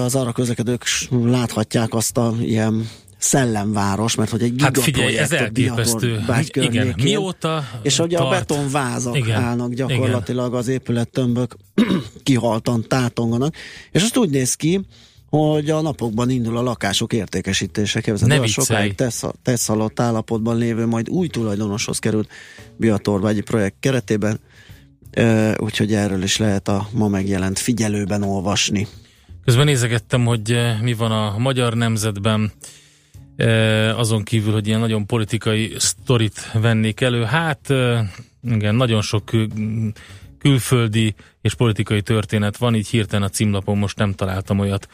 Az arra közlekedők láthatják azt a ilyen szellemváros, mert hogy egy Hát figyelj, ez gigaprojekt a elképesztő. Biatorbágy Igen, mióta És ugye a tart? betonvázak Igen, állnak gyakorlatilag az épülettömbök <clears throat> kihaltan tátonganak, és azt úgy néz ki, hogy a napokban indul a lakások értékesítése. Képzeld, Ne sokáig tesz, alatt állapotban lévő, majd új tulajdonoshoz került Biatorvágyi projekt keretében, úgyhogy erről is lehet a ma megjelent figyelőben olvasni. Közben nézegettem, hogy mi van a magyar nemzetben, azon kívül, hogy ilyen nagyon politikai sztorit vennék elő. Hát igen, nagyon sok külföldi és politikai történet van, így hirtelen a címlapon most nem találtam olyat.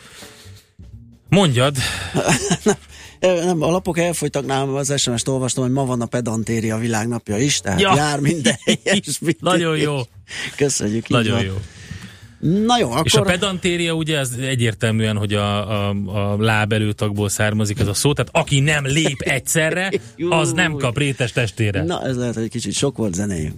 Mondjad, <laughs> Ö, Nem, a lapok elfogytak nálam, az SMS-t olvastam, hogy ma van a pedantéria világnapja is, tehát Ja. jár minden <laughs> helyes. Nagyon jó. Köszönjük. nagyon van. jó. Na jó, akkor... És a pedantéria ugye ez egyértelműen, hogy a, a, a láb előtagból származik ez a szó, tehát aki nem lép <laughs> egyszerre, az nem kap rétes testére. Na, ez lehet, hogy egy kicsit sok volt zenéjünk.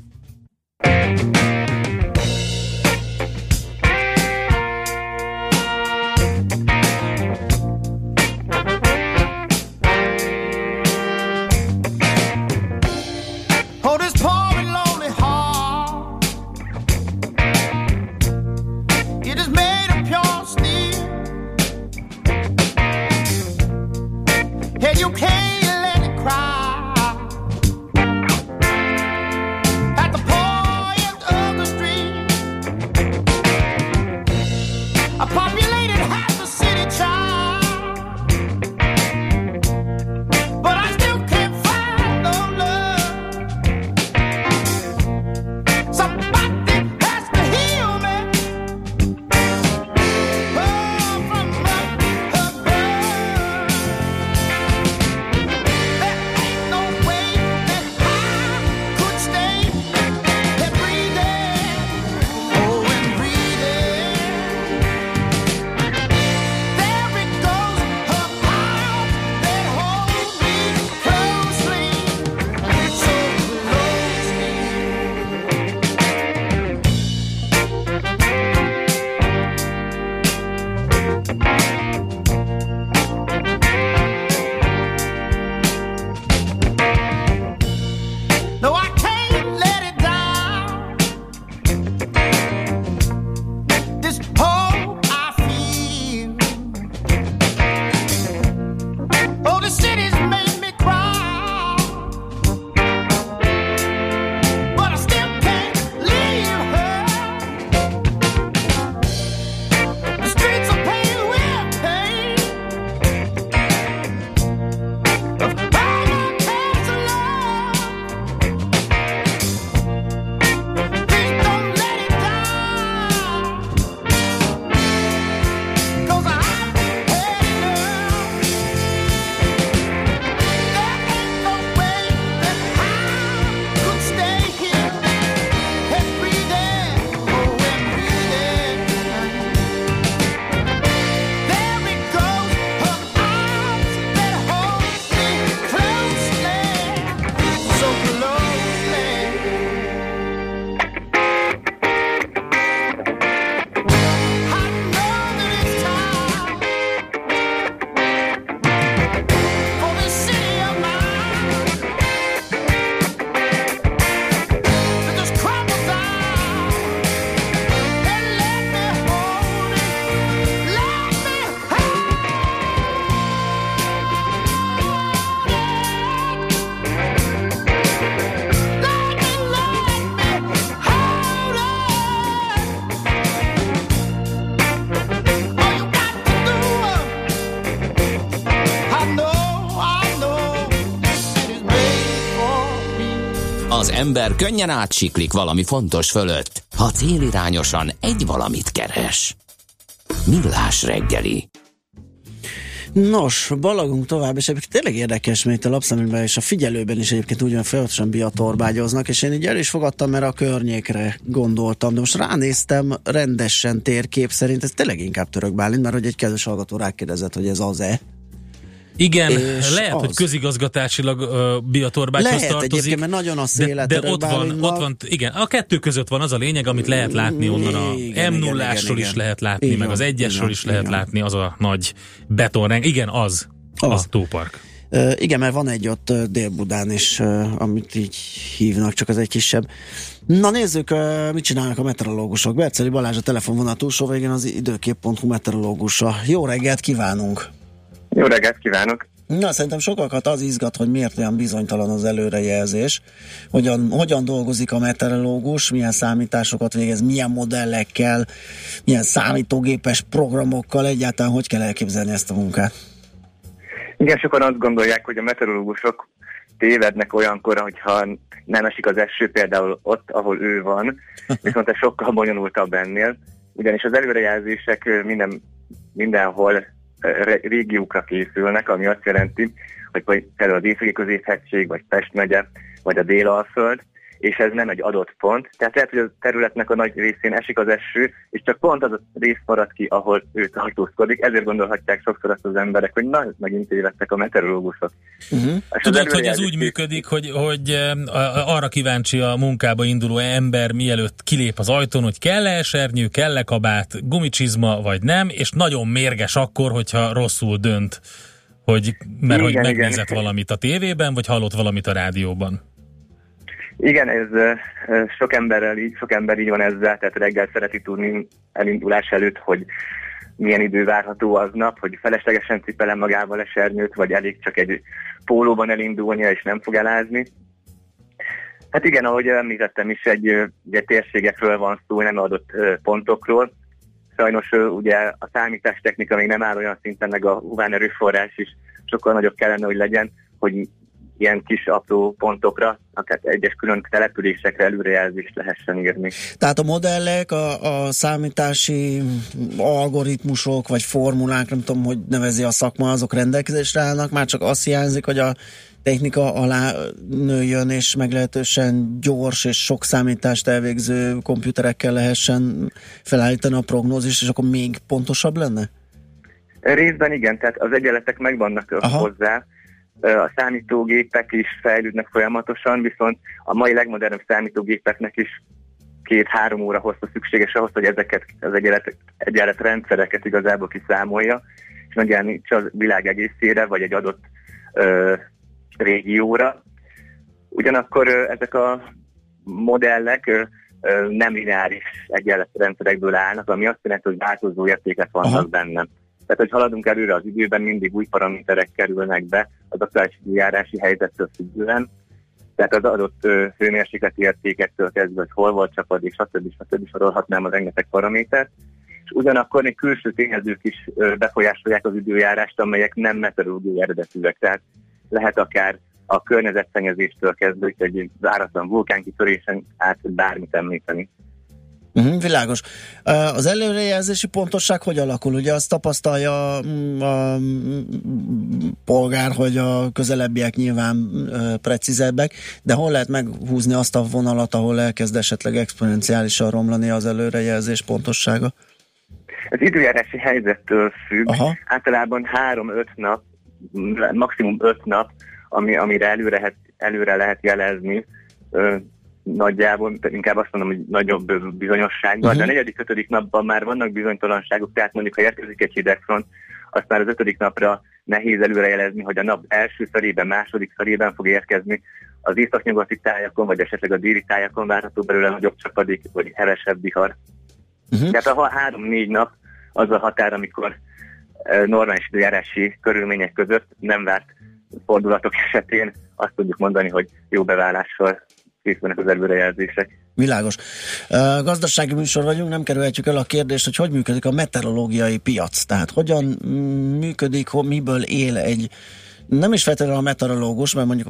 Ember könnyen átsiklik valami fontos fölött, ha célirányosan egy valamit keres. Millás reggeli. Nos, balagunk tovább, és egyébként tényleg érdekes, mert a lapszemünkben és a figyelőben is egyébként ugyan folyamatosan biatorbágyoznak, és én így el is fogadtam, mert a környékre gondoltam, de most ránéztem rendesen térkép szerint, ez tényleg inkább török Bálint, mert hogy egy kedves hallgató rákérdezett, hogy ez az-e. Igen, És lehet, az. hogy közigazgatásilag uh, Biatorbágyhoz Lehet tartozik. egyébként, mert nagyon a de, de ott van, Bálintnak. ott van, igen, a kettő között van az a lényeg, amit lehet látni onnan a Igen, m igen, 0 igen, is igen. lehet látni, Így meg az egyesről is lehet van. látni, az a nagy betonreng. Igen, az, az. A tópark. Ö, igen, mert van egy ott ö, Dél-Budán is, ö, amit így hívnak, csak az egy kisebb. Na nézzük, mit csinálnak a meteorológusok. Berceli Balázs a telefonvonal túlsó végén az időkép.hu meteorológusa. Jó reggelt kívánunk! Jó reggelt kívánok! Na, szerintem sokakat az izgat, hogy miért olyan bizonytalan az előrejelzés, hogyan, hogyan dolgozik a meteorológus, milyen számításokat végez, milyen modellekkel, milyen számítógépes programokkal, egyáltalán hogy kell elképzelni ezt a munkát. Igen, sokan azt gondolják, hogy a meteorológusok tévednek olyankor, hogyha nem esik az eső például ott, ahol ő van, <laughs> viszont ez sokkal bonyolultabb ennél, ugyanis az előrejelzések minden, mindenhol régiókra készülnek, ami azt jelenti, hogy például az északi középhegység, vagy Pest megye, vagy a Délalföld, és ez nem egy adott pont. Tehát lehet, hogy a területnek a nagy részén esik az eső, és csak pont az a rész marad ki, ahol ő tartózkodik. Ezért gondolhatják sokszor azt az emberek, hogy na, megint tévedtek a meteorológusok. Uh-huh. És Tudod, hogy ez úgy működik, hogy, hogy a- arra kíváncsi a munkába induló ember, mielőtt kilép az ajtón, hogy kell-e esernyő, kell-e kabát, gumicsizma, vagy nem, és nagyon mérges akkor, hogyha rosszul dönt, hogy, mert Igen, hogy igen. megnézett valamit a tévében, vagy hallott valamit a rádióban. Igen, ez sok emberrel sok ember így van ezzel, tehát reggel szereti tudni elindulás előtt, hogy milyen idő várható aznap, hogy feleslegesen cipelem magával esernyőt, vagy elég csak egy pólóban elindulnia, és nem fog elázni. Hát igen, ahogy említettem is, egy, ugye térségekről van szó, nem adott pontokról. Sajnos ugye a számítástechnika még nem áll olyan szinten, meg a humán erőforrás is sokkal nagyobb kellene, hogy legyen, hogy ilyen kis apró pontokra, akár egyes külön településekre előrejelzést lehessen írni. Tehát a modellek, a, a számítási algoritmusok, vagy formulák, nem tudom, hogy nevezi a szakma, azok rendelkezésre állnak, már csak azt hiányzik, hogy a technika alá nőjön, és meglehetősen gyors és sok számítást elvégző komputerekkel lehessen felállítani a prognózist, és akkor még pontosabb lenne? Részben igen, tehát az egyenletek megvannak Aha. hozzá, a számítógépek is fejlődnek folyamatosan, viszont a mai legmodernebb számítógépeknek is két-három óra hosszú szükséges ahhoz, hogy ezeket az egyenlet, egyenlet rendszereket igazából kiszámolja, és megjelenítse a világ egészére, vagy egy adott ö, régióra. Ugyanakkor ö, ezek a modellek ö, ö, nem lineáris egyenletrendszerekből állnak, ami azt jelenti, hogy változó értékek vannak Aha. benne. Tehát, hogy haladunk előre az időben, mindig új paraméterek kerülnek be az aktuális időjárási helyzettől függően. Tehát az adott hőmérsékleti értékektől kezdve, hogy hol volt csapadék, stb. stb. sorolhatnám a rengeteg paramétert. És ugyanakkor még külső tényezők is befolyásolják az időjárást, amelyek nem meteorológiai eredetűek. Tehát lehet akár a környezetszennyezéstől kezdve, hogy egy váratlan vulkánkitörésen át bármit említeni. Uh-huh, világos. Az előrejelzési pontosság hogy alakul? Ugye azt tapasztalja mm, a mm, polgár, hogy a közelebbiek nyilván precízebbek, de hol lehet meghúzni azt a vonalat, ahol elkezd esetleg exponenciálisan romlani az előrejelzés pontossága? Az időjárási helyzettől függ. Aha. Általában három-öt nap, maximum öt nap, ami, amire előre, lehet, előre lehet jelezni nagyjából, inkább azt mondom, hogy nagyobb bizonyossággal, Mhm. de a negyedik, ötödik napban már vannak bizonytalanságok, tehát mondjuk ha érkezik egy hidegfront, azt már az ötödik napra nehéz előrejelezni, hogy a nap első felében, második felében fog érkezni. Az északnyugati tájakon, vagy esetleg a déli tájakon várható belőle nagyobb csapadék, vagy hevesebb vihar. Uh-huh. Tehát a három-négy nap az a határ, amikor normális időjárási körülmények között nem várt fordulatok <laughs> esetén azt tudjuk mondani, hogy jó beválással készülnek az előrejelzések. Világos. Gazdasági műsor vagyunk, nem kerülhetjük el a kérdést, hogy hogy működik a meteorológiai piac. Tehát hogyan mm, működik, ho, miből él egy nem is feltétlenül a meteorológus, mert mondjuk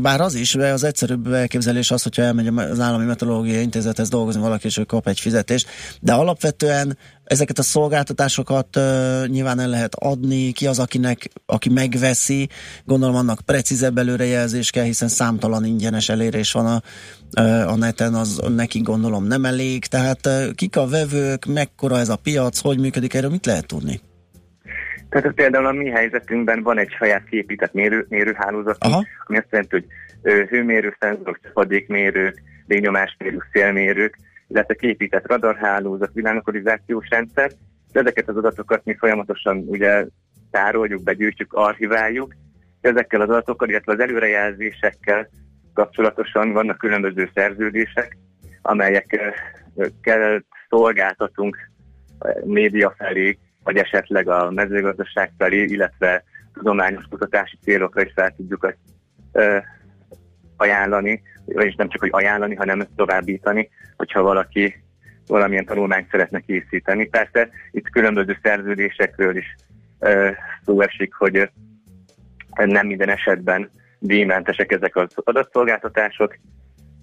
bár az is, de az egyszerűbb elképzelés az, hogyha elmegy az állami meteorológiai intézethez dolgozni valaki, és ő kap egy fizetést, de alapvetően ezeket a szolgáltatásokat uh, nyilván el lehet adni, ki az, akinek, aki megveszi, gondolom annak precízebb előrejelzés kell, hiszen számtalan ingyenes elérés van a, a neten, az neki gondolom nem elég, tehát uh, kik a vevők, mekkora ez a piac, hogy működik, erről mit lehet tudni? Tehát például a mi helyzetünkben van egy saját képített mérő, mérőhálózat, ami azt jelenti, hogy hőmérő, szenzorok, csapadékmérők, légnyomásmérők, szélmérők, illetve képített radarhálózat, világokorizációs rendszer. Ezeket az adatokat mi folyamatosan ugye tároljuk, begyűjtjük, archiváljuk. Ezekkel az adatokkal, illetve az előrejelzésekkel kapcsolatosan vannak különböző szerződések, amelyekkel szolgáltatunk média felé, vagy esetleg a mezőgazdaság illetve tudományos kutatási célokra is fel tudjuk azt ö, ajánlani, vagyis nem csak, hogy ajánlani, hanem továbbítani, hogyha valaki valamilyen tanulmányt szeretne készíteni. Persze itt különböző szerződésekről is ö, szó esik, hogy nem minden esetben díjmentesek ezek az adatszolgáltatások,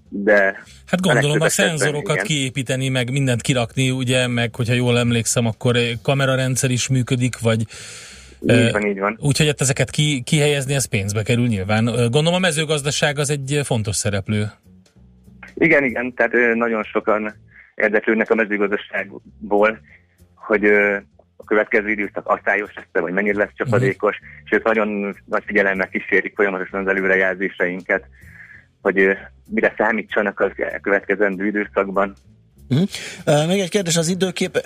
de... Hát gondolom a szenzorokat igen. kiépíteni, meg mindent kirakni, ugye, meg hogyha jól emlékszem, akkor kamerarendszer is működik, vagy így van, így van. Úgyhogy hát ezeket ki, kihelyezni, ez pénzbe kerül nyilván. Gondolom a mezőgazdaság az egy fontos szereplő. Igen, igen, tehát nagyon sokan érdeklődnek a mezőgazdaságból, hogy a következő időszak asszályos lesz, vagy mennyire lesz csapadékos, uh-huh. és ők nagyon nagy figyelemmel kísérik folyamatosan az előrejelzéseinket, hogy mire számítsanak az következő időszakban. Uh-huh. Uh, még egy kérdés, az időkép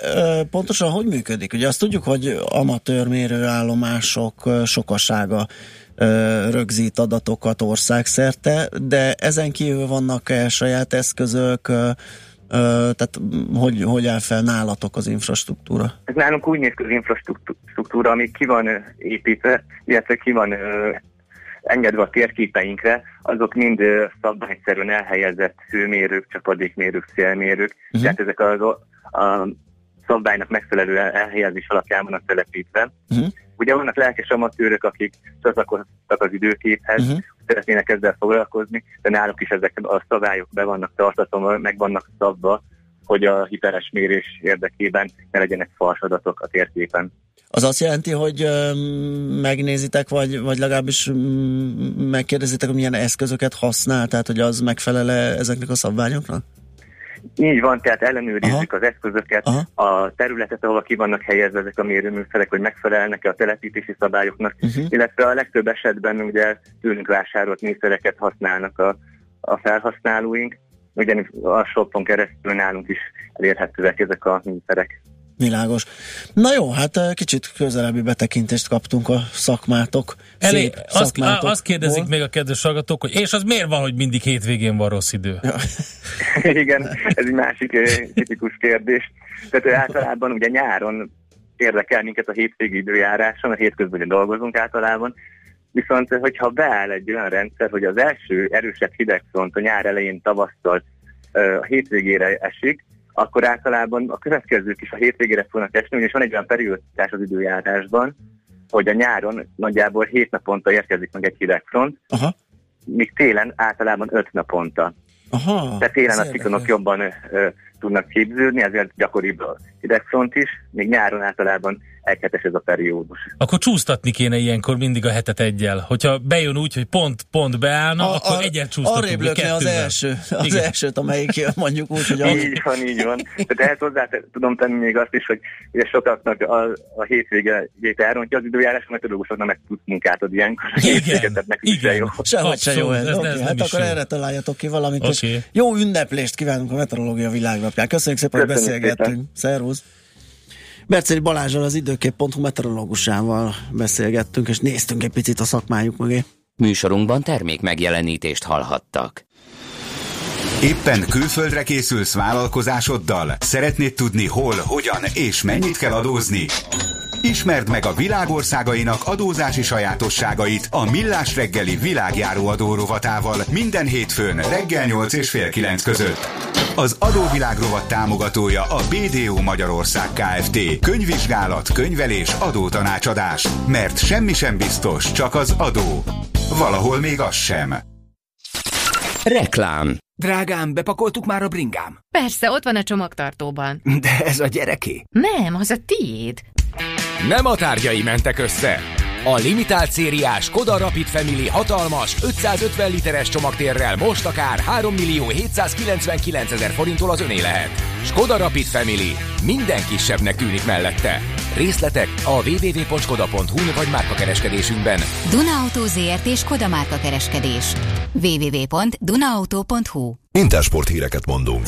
pontosan hogy működik? Ugye azt tudjuk, hogy amatőr mérőállomások sokasága rögzít adatokat országszerte, de ezen kívül vannak-e saját eszközök, tehát hogy, hogy áll fel nálatok az infrastruktúra? Ez nálunk úgy néz ki az infrastruktúra, ami ki van építve, illetve ki van engedve a térképeinkre, azok mind szabványszerűen elhelyezett hőmérők, csapadékmérők, szélmérők, uh-huh. tehát ezek az, a szabványnak megfelelő elhelyezés alapján vannak telepítve. Uh-huh. Ugye vannak lelkes amatőrök, akik csatlakoztak az időképhez, uh-huh. szeretnének ezzel foglalkozni, de náluk is ezek a szabályok be vannak tartatva, meg vannak szabva, hogy a hiteles mérés érdekében ne legyenek fals adatok a térképen. Az azt jelenti, hogy ö, megnézitek, vagy, vagy legalábbis megkérdezitek, hogy milyen eszközöket használ, tehát hogy az megfelele ezeknek a szabványoknak? Így van, tehát ellenőrizzük Aha. az eszközöket, Aha. a területet, ahol ki vannak helyezve ezek a mérőműszerek, hogy megfelelnek-e a telepítési szabályoknak, uh-huh. illetve a legtöbb esetben ugye tőlünk vásárolt műszereket használnak a, a felhasználóink, ugyanis a shopon keresztül nálunk is elérhetőek ezek a műszerek. Világos. Na jó, hát kicsit közelebbi betekintést kaptunk a szakmátok. Elé, azt, azt kérdezik még a kedves hallgatók, hogy és az miért van, hogy mindig hétvégén van rossz idő? Ja. <laughs> Igen, ez egy másik tipikus kérdés. Tehát általában ugye nyáron érdekel minket a hétvégi időjáráson, a hétközben ugye dolgozunk általában, viszont hogyha beáll egy olyan rendszer, hogy az első erősebb hidegfront a nyár elején tavasszal a hétvégére esik, akkor általában a következők is a hétvégére fognak esni, és van egy olyan periódítás az időjárásban, hogy a nyáron nagyjából hét naponta érkezik meg egy hidegfront, Aha. míg télen általában öt naponta. Aha, Tehát télen a ciklonok jobban ö, tudnak képződni, ezért gyakoribb a hidegfront is, még nyáron általában egyhetes ez a periódus. Akkor csúsztatni kéne ilyenkor mindig a hetet egyel. Hogyha bejön úgy, hogy pont-pont beállna, a, akkor egyet csúsztatunk. Arrébb lökne az első, az Igen. elsőt, amelyik mondjuk úgy, hogy... Az... Így van, így van. De ehhez hozzá tudom tenni még azt is, hogy ugye sokaknak a, a hétvége elrontja az időjárás, a meteorológusoknak meg tudsz munkát ad ilyenkor. Igen, Igen. jó. Sehogy se jó ez. ez, okay, ez hát akkor jó. erre találjatok ki valamit, okay. és jó ünneplést kívánunk a Meteorológia világnapján. Köszönjük szépen, hogy beszélgettünk. Szervusz! Berceli Balázsral az időkép.hu meteorológusával beszélgettünk, és néztünk egy picit a szakmájuk mögé. Műsorunkban termék megjelenítést hallhattak. Éppen külföldre készülsz vállalkozásoddal? Szeretnéd tudni hol, hogyan és mennyit kell adózni? Ismerd meg a világországainak adózási sajátosságait a Millás reggeli világjáró adórovatával minden hétfőn reggel 8 és fél 9 között. Az adóvilág rovat támogatója a BDO Magyarország Kft. Könyvvizsgálat, könyvelés, adótanácsadás. Mert semmi sem biztos, csak az adó. Valahol még az sem. Reklám. Drágám, bepakoltuk már a bringám? Persze, ott van a csomagtartóban. De ez a gyereké. Nem, az a tiéd. Nem a tárgyai mentek össze. A limitált szériás Skoda Rapid Family hatalmas 550 literes csomagtérrel most akár 3 millió 799 ezer forinttól az öné lehet. Skoda Rapid Family. Minden kisebbnek tűnik mellette. Részletek a www.skoda.hu vagy márkakereskedésünkben. Duna Auto ZRT Skoda márka kereskedés. www.dunaauto.hu Intersport híreket mondunk.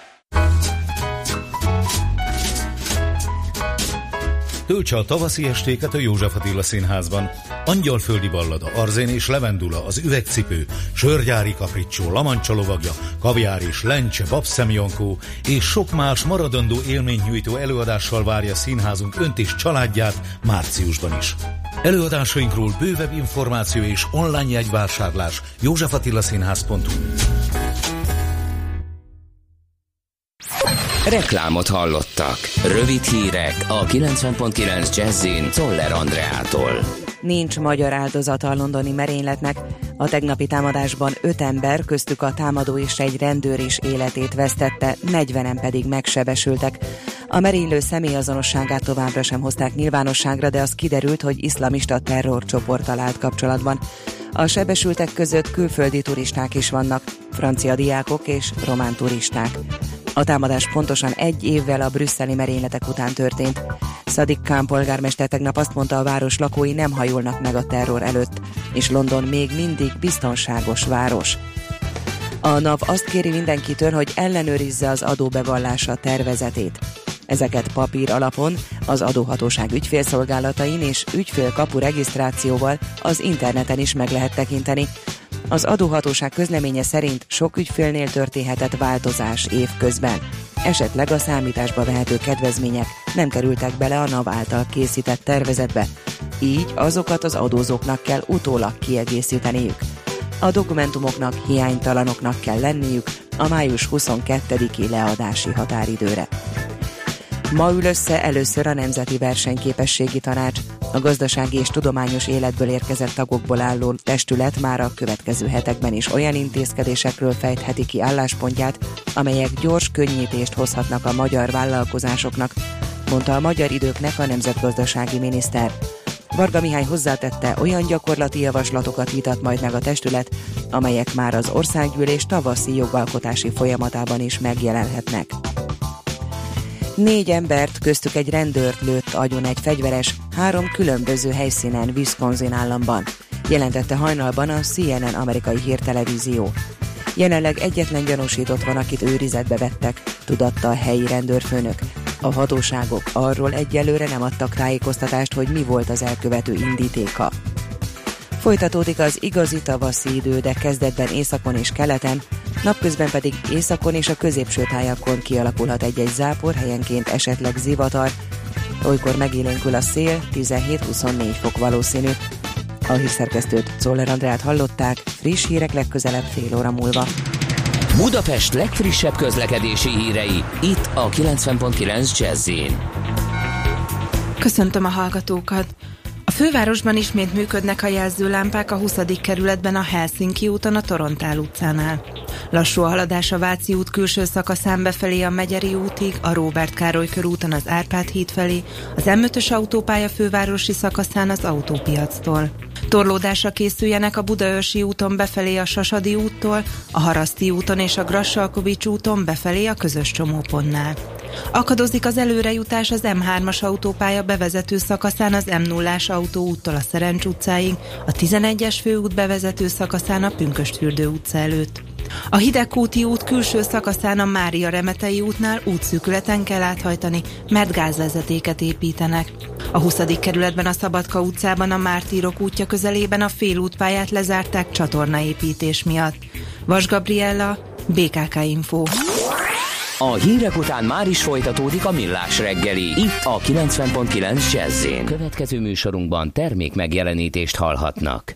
Töltse a tavaszi estéket a József Attila Színházban. Angyalföldi ballada, Arzén és Levendula, az üvegcipő, Sörgyári kapricsó, Lamancsa lovagja, Kaviár és Lencse, Babszemjankó és sok más maradandó élményt nyújtó előadással várja színházunk önt és családját márciusban is. Előadásainkról bővebb információ és online jegyvásárlás józsefatilaszínház.hu Reklámot hallottak. Rövid hírek a 90.9 Jazzin Toller Andreától. Nincs magyar áldozata a londoni merényletnek. A tegnapi támadásban öt ember, köztük a támadó és egy rendőr is életét vesztette, 40-en pedig megsebesültek. A merénylő személyazonosságát továbbra sem hozták nyilvánosságra, de az kiderült, hogy iszlamista terrorcsoport talált kapcsolatban. A sebesültek között külföldi turisták is vannak, francia diákok és román turisták. A támadás pontosan egy évvel a brüsszeli merényletek után történt. Szadik Kán polgármester tegnap azt mondta, a város lakói nem hajolnak meg a terror előtt, és London még mindig biztonságos város. A NAV azt kéri mindenkitől, hogy ellenőrizze az adóbevallása tervezetét. Ezeket papír alapon az adóhatóság ügyfélszolgálatain és ügyfélkapu regisztrációval az interneten is meg lehet tekinteni. Az adóhatóság közleménye szerint sok ügyfélnél történhetett változás évközben. Esetleg a számításba vehető kedvezmények nem kerültek bele a NAV által készített tervezetbe, így azokat az adózóknak kell utólag kiegészíteniük. A dokumentumoknak hiánytalanoknak kell lenniük a május 22-i leadási határidőre. Ma ül össze először a Nemzeti Versenyképességi Tanács. A gazdasági és tudományos életből érkezett tagokból álló testület már a következő hetekben is olyan intézkedésekről fejtheti ki álláspontját, amelyek gyors könnyítést hozhatnak a magyar vállalkozásoknak, mondta a magyar időknek a nemzetgazdasági miniszter. Varga Mihály hozzátette, olyan gyakorlati javaslatokat vitat majd meg a testület, amelyek már az országgyűlés tavaszi jogalkotási folyamatában is megjelenhetnek. Négy embert, köztük egy rendőrt lőtt agyon egy fegyveres három különböző helyszínen Wisconsin államban, jelentette hajnalban a CNN amerikai hírtelevízió. Jelenleg egyetlen gyanúsított van, akit őrizetbe vettek, tudatta a helyi rendőrfőnök. A hatóságok arról egyelőre nem adtak tájékoztatást, hogy mi volt az elkövető indítéka. Folytatódik az igazi tavaszi idő, de kezdetben északon és keleten, napközben pedig északon és a középső tájakon kialakulhat egy-egy zápor, helyenként esetleg zivatar. Olykor megélénkül a szél, 17-24 fok valószínű. A hírszerkesztőt Czoller Andrát hallották, friss hírek legközelebb fél óra múlva. Budapest legfrissebb közlekedési hírei, itt a 90.9 jazz Köszöntöm a hallgatókat! A fővárosban ismét működnek a jelzőlámpák a 20. kerületben a Helsinki úton a Torontál utcánál. Lassú a haladás a Váci út külső szakaszán befelé a Megyeri útig, a Róbert Károly körúton az Árpád híd felé, az M5-ös autópálya fővárosi szakaszán az autópiactól. Torlódásra készüljenek a Budaörsi úton befelé a Sasadi úttól, a Haraszti úton és a Grassalkovics úton befelé a közös csomópontnál. Akadozik az előrejutás az M3-as autópálya bevezető szakaszán az M0-ás autóúttól a Szerencs utcáig, a 11-es főút bevezető szakaszán a Pünköstfürdő utca előtt. A Hidegkúti út külső szakaszán a Mária Remetei útnál útszűkületen kell áthajtani, mert gázvezetéket építenek. A 20. kerületben a Szabadka utcában a Mártírok útja közelében a félútpályát lezárták csatornaépítés miatt. Vas Gabriella, BKK Info. A hírek után már is folytatódik a millás reggeli. Itt a 90.9 jazz Következő műsorunkban termék megjelenítést hallhatnak.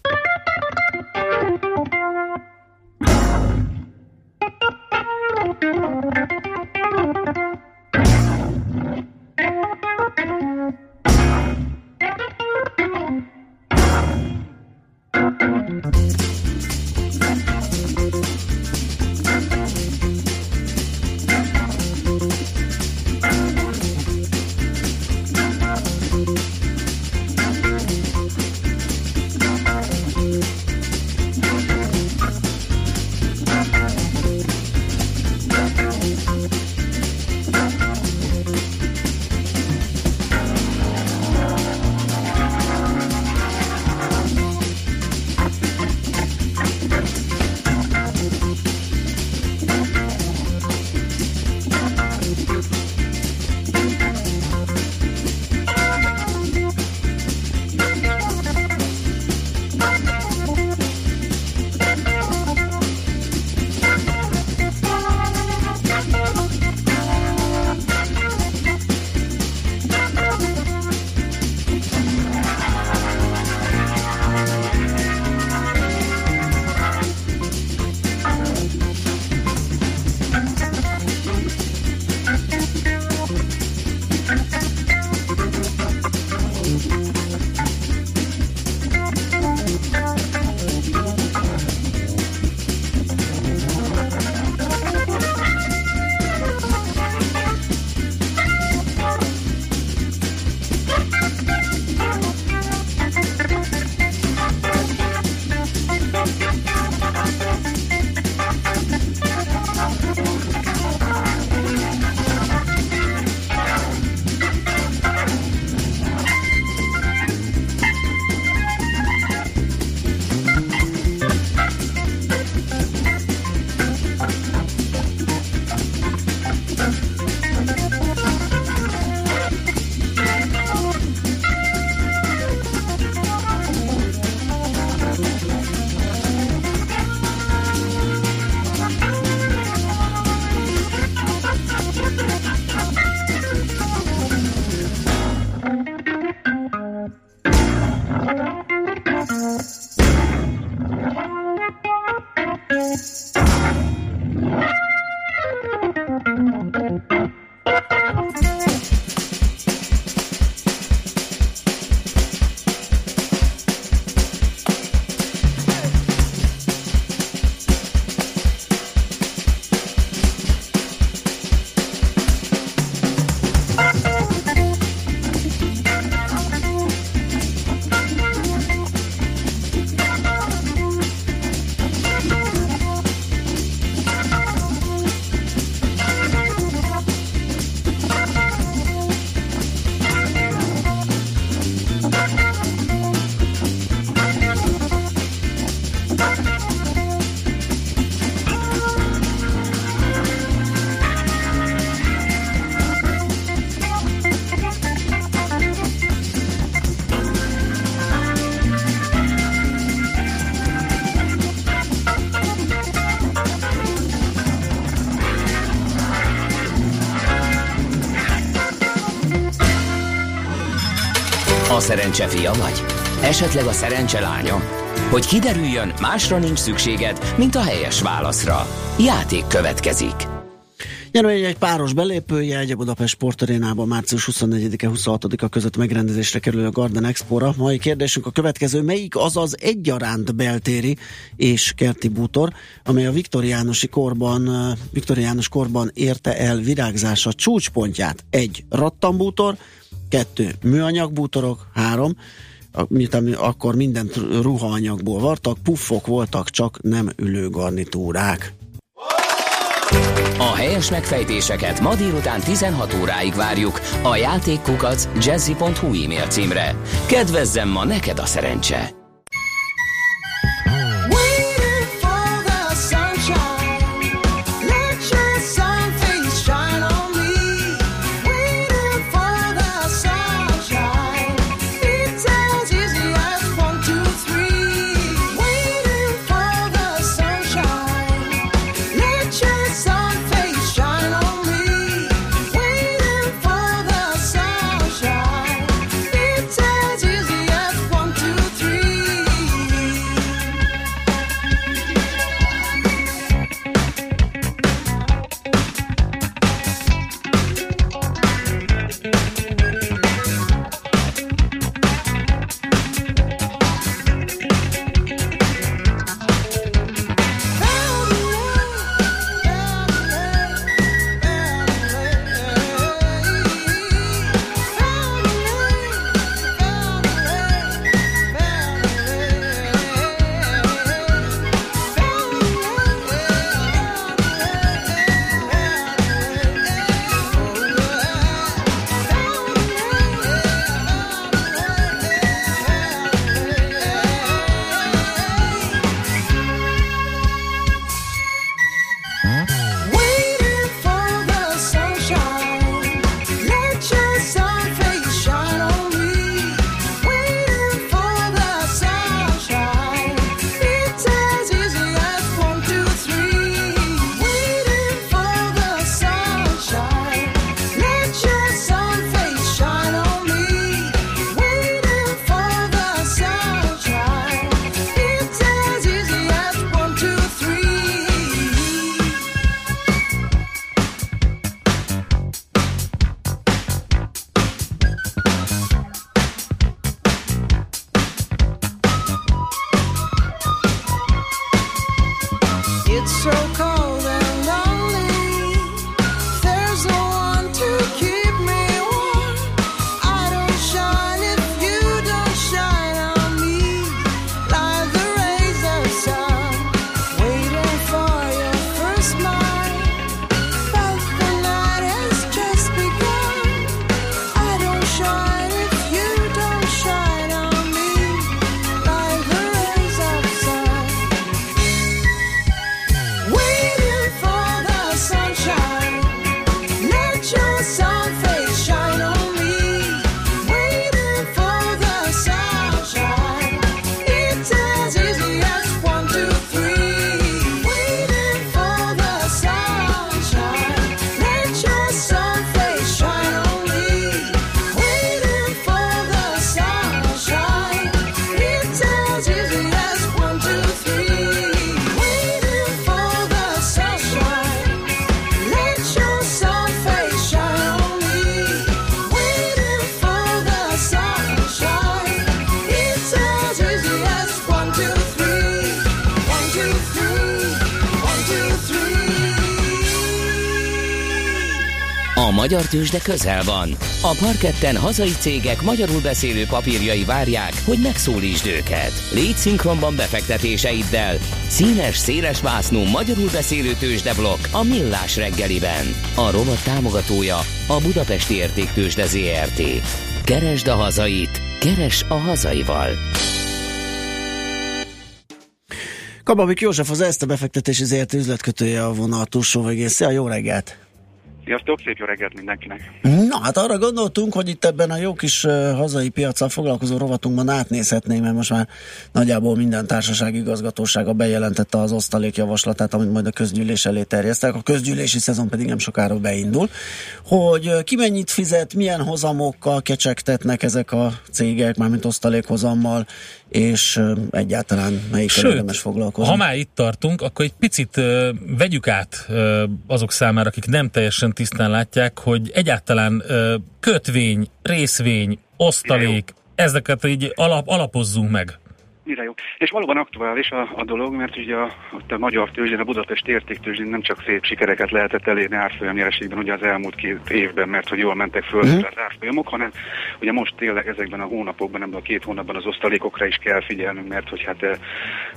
Szerencse fia vagy? Esetleg a szerencse lánya? Hogy kiderüljön, másra nincs szükséged, mint a helyes válaszra. Játék következik. Nyerőjegy egy páros belépője, egy a Budapest Sportarénában március 24-e 26-a között megrendezésre kerül a Garden Expo-ra. Mai kérdésünk a következő, melyik az az egyaránt beltéri és kerti bútor, amely a viktoriánusi korban, viktoriánus korban érte el virágzása csúcspontját. Egy rattambútor, kettő műanyagbútorok, három, miután akkor mindent ruhaanyagból vartak, puffok voltak, csak nem ülőgarnitúrák. A helyes megfejtéseket ma délután 16 óráig várjuk a játékkukac jazzy.hu e-mail címre. Kedvezzem ma neked a szerencse! Magyar tőzsde közel van. A parketten hazai cégek magyarul beszélő papírjai várják, hogy megszólítsd őket. Légy szinkronban befektetéseiddel. Színes, széles vásznú magyarul beszélő tőzsdeblokk a Millás reggeliben. A rovat támogatója a Budapesti Értéktőzsde ZRT. Keresd a hazait, keres a hazaival. Kababik József az ezt a befektetési ZRT üzletkötője a vonal túlsó végén. Szia, jó reggelt! Sziasztok, szép jó reggelt mindenkinek! Na, hát arra gondoltunk, hogy itt ebben a jó kis hazai piacsal foglalkozó rovatunkban átnézhetnénk, mert most már nagyjából minden társaság igazgatósága bejelentette az osztalék javaslatát, amit majd a közgyűlés elé terjesztek. A közgyűlési szezon pedig nem sokára beindul. Hogy ki mennyit fizet, milyen hozamokkal kecsegtetnek ezek a cégek, mármint osztalékhozammal, és egyáltalán melyik érdemes foglalkozni. ha már itt tartunk, akkor egy picit uh, vegyük át uh, azok számára, akik nem teljesen tisztán látják, hogy egyáltalán uh, kötvény, részvény, osztalék, ezeket így alap, alapozzunk meg. Mire jó. És valóban aktuális a, a dolog, mert ugye a, ott a magyar tőzsdén, a Budapest értéktőzsdén nem csak szép sikereket lehetett elérni árfolyam nyereségben ugye az elmúlt két évben, mert hogy jól mentek föl Mhm. az árfolyamok, hanem ugye most tényleg ezekben a hónapokban, ebben a két hónapban az osztalékokra is kell figyelnünk, mert hogy hát e,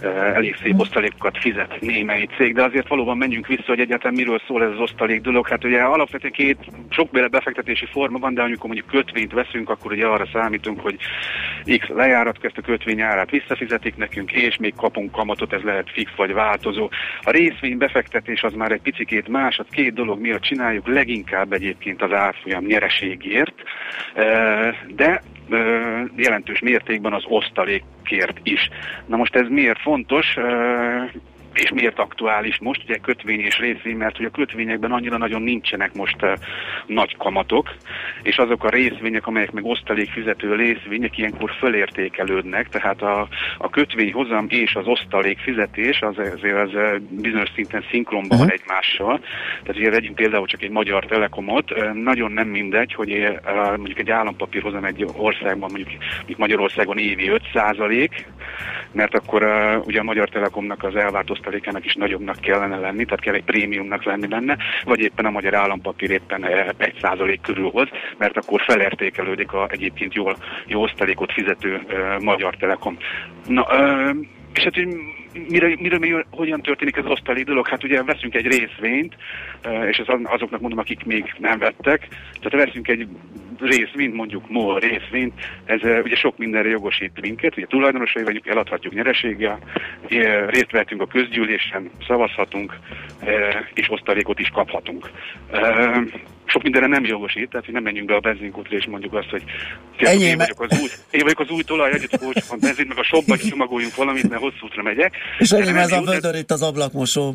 e, elég szép osztalékokat fizet némelyik cég, de azért valóban menjünk vissza, hogy egyáltalán miről szól ez az osztalék dolog. Hát ugye alapvetően két sokféle befektetési forma van, de amikor mondjuk kötvényt veszünk, akkor ugye arra számítunk, hogy X lejárat közt a kötvény árát visszafizetik nekünk, és még kapunk kamatot, ez lehet fix vagy változó. A részvény befektetés az már egy picikét más, az két dolog miatt csináljuk, leginkább egyébként az árfolyam nyereségért, de jelentős mértékben az osztalékért is. Na most ez miért fontos? Eh, és miért aktuális most, ugye kötvény és részvény, mert hogy a kötvényekben annyira nagyon nincsenek most uh, nagy kamatok, és azok a részvények, amelyek meg osztalék fizető részvények ilyenkor fölértékelődnek, tehát a, a kötvényhozam és az osztalék fizetés az azért az uh, bizonyos szinten szinkronban van egymással. Tehát ugye vegyünk például csak egy magyar telekomot, uh, nagyon nem mindegy, hogy mondjuk egy állampapírhozam egy országban, mondjuk, mondjuk Magyarországon évi 5% mert akkor uh, ugye a Magyar Telekomnak az elvárt osztalékának is nagyobbnak kellene lenni, tehát kell egy prémiumnak lenni benne, vagy éppen a magyar állampapír éppen uh, 1% körül hoz, mert akkor felértékelődik a egyébként jól, jó osztalékot fizető Magyar Telekom. Na, uh, és hát, hogy mire, mire, mire, hogyan történik ez az osztalék dolog? Hát ugye veszünk egy részvényt, és ez az- azoknak mondom, akik még nem vettek, tehát veszünk egy részvényt, mondjuk MOL részvényt, ez ugye sok mindenre jogosít minket, ugye tulajdonosai vagyunk, eladhatjuk nyereséggel, részt vehetünk a közgyűlésen, szavazhatunk, és osztalékot is kaphatunk. Sok mindenre nem jogosít, tehát hogy nem menjünk be a benzinkútra és mondjuk azt, hogy Ennyi, én, vagyok az új, én vagyok az új tulaj, együtt a benzin, meg a shopba csomagoljunk valamit, mert hosszú útra megyek. És ennyi, Nem ez a vödör itt az ablakmosó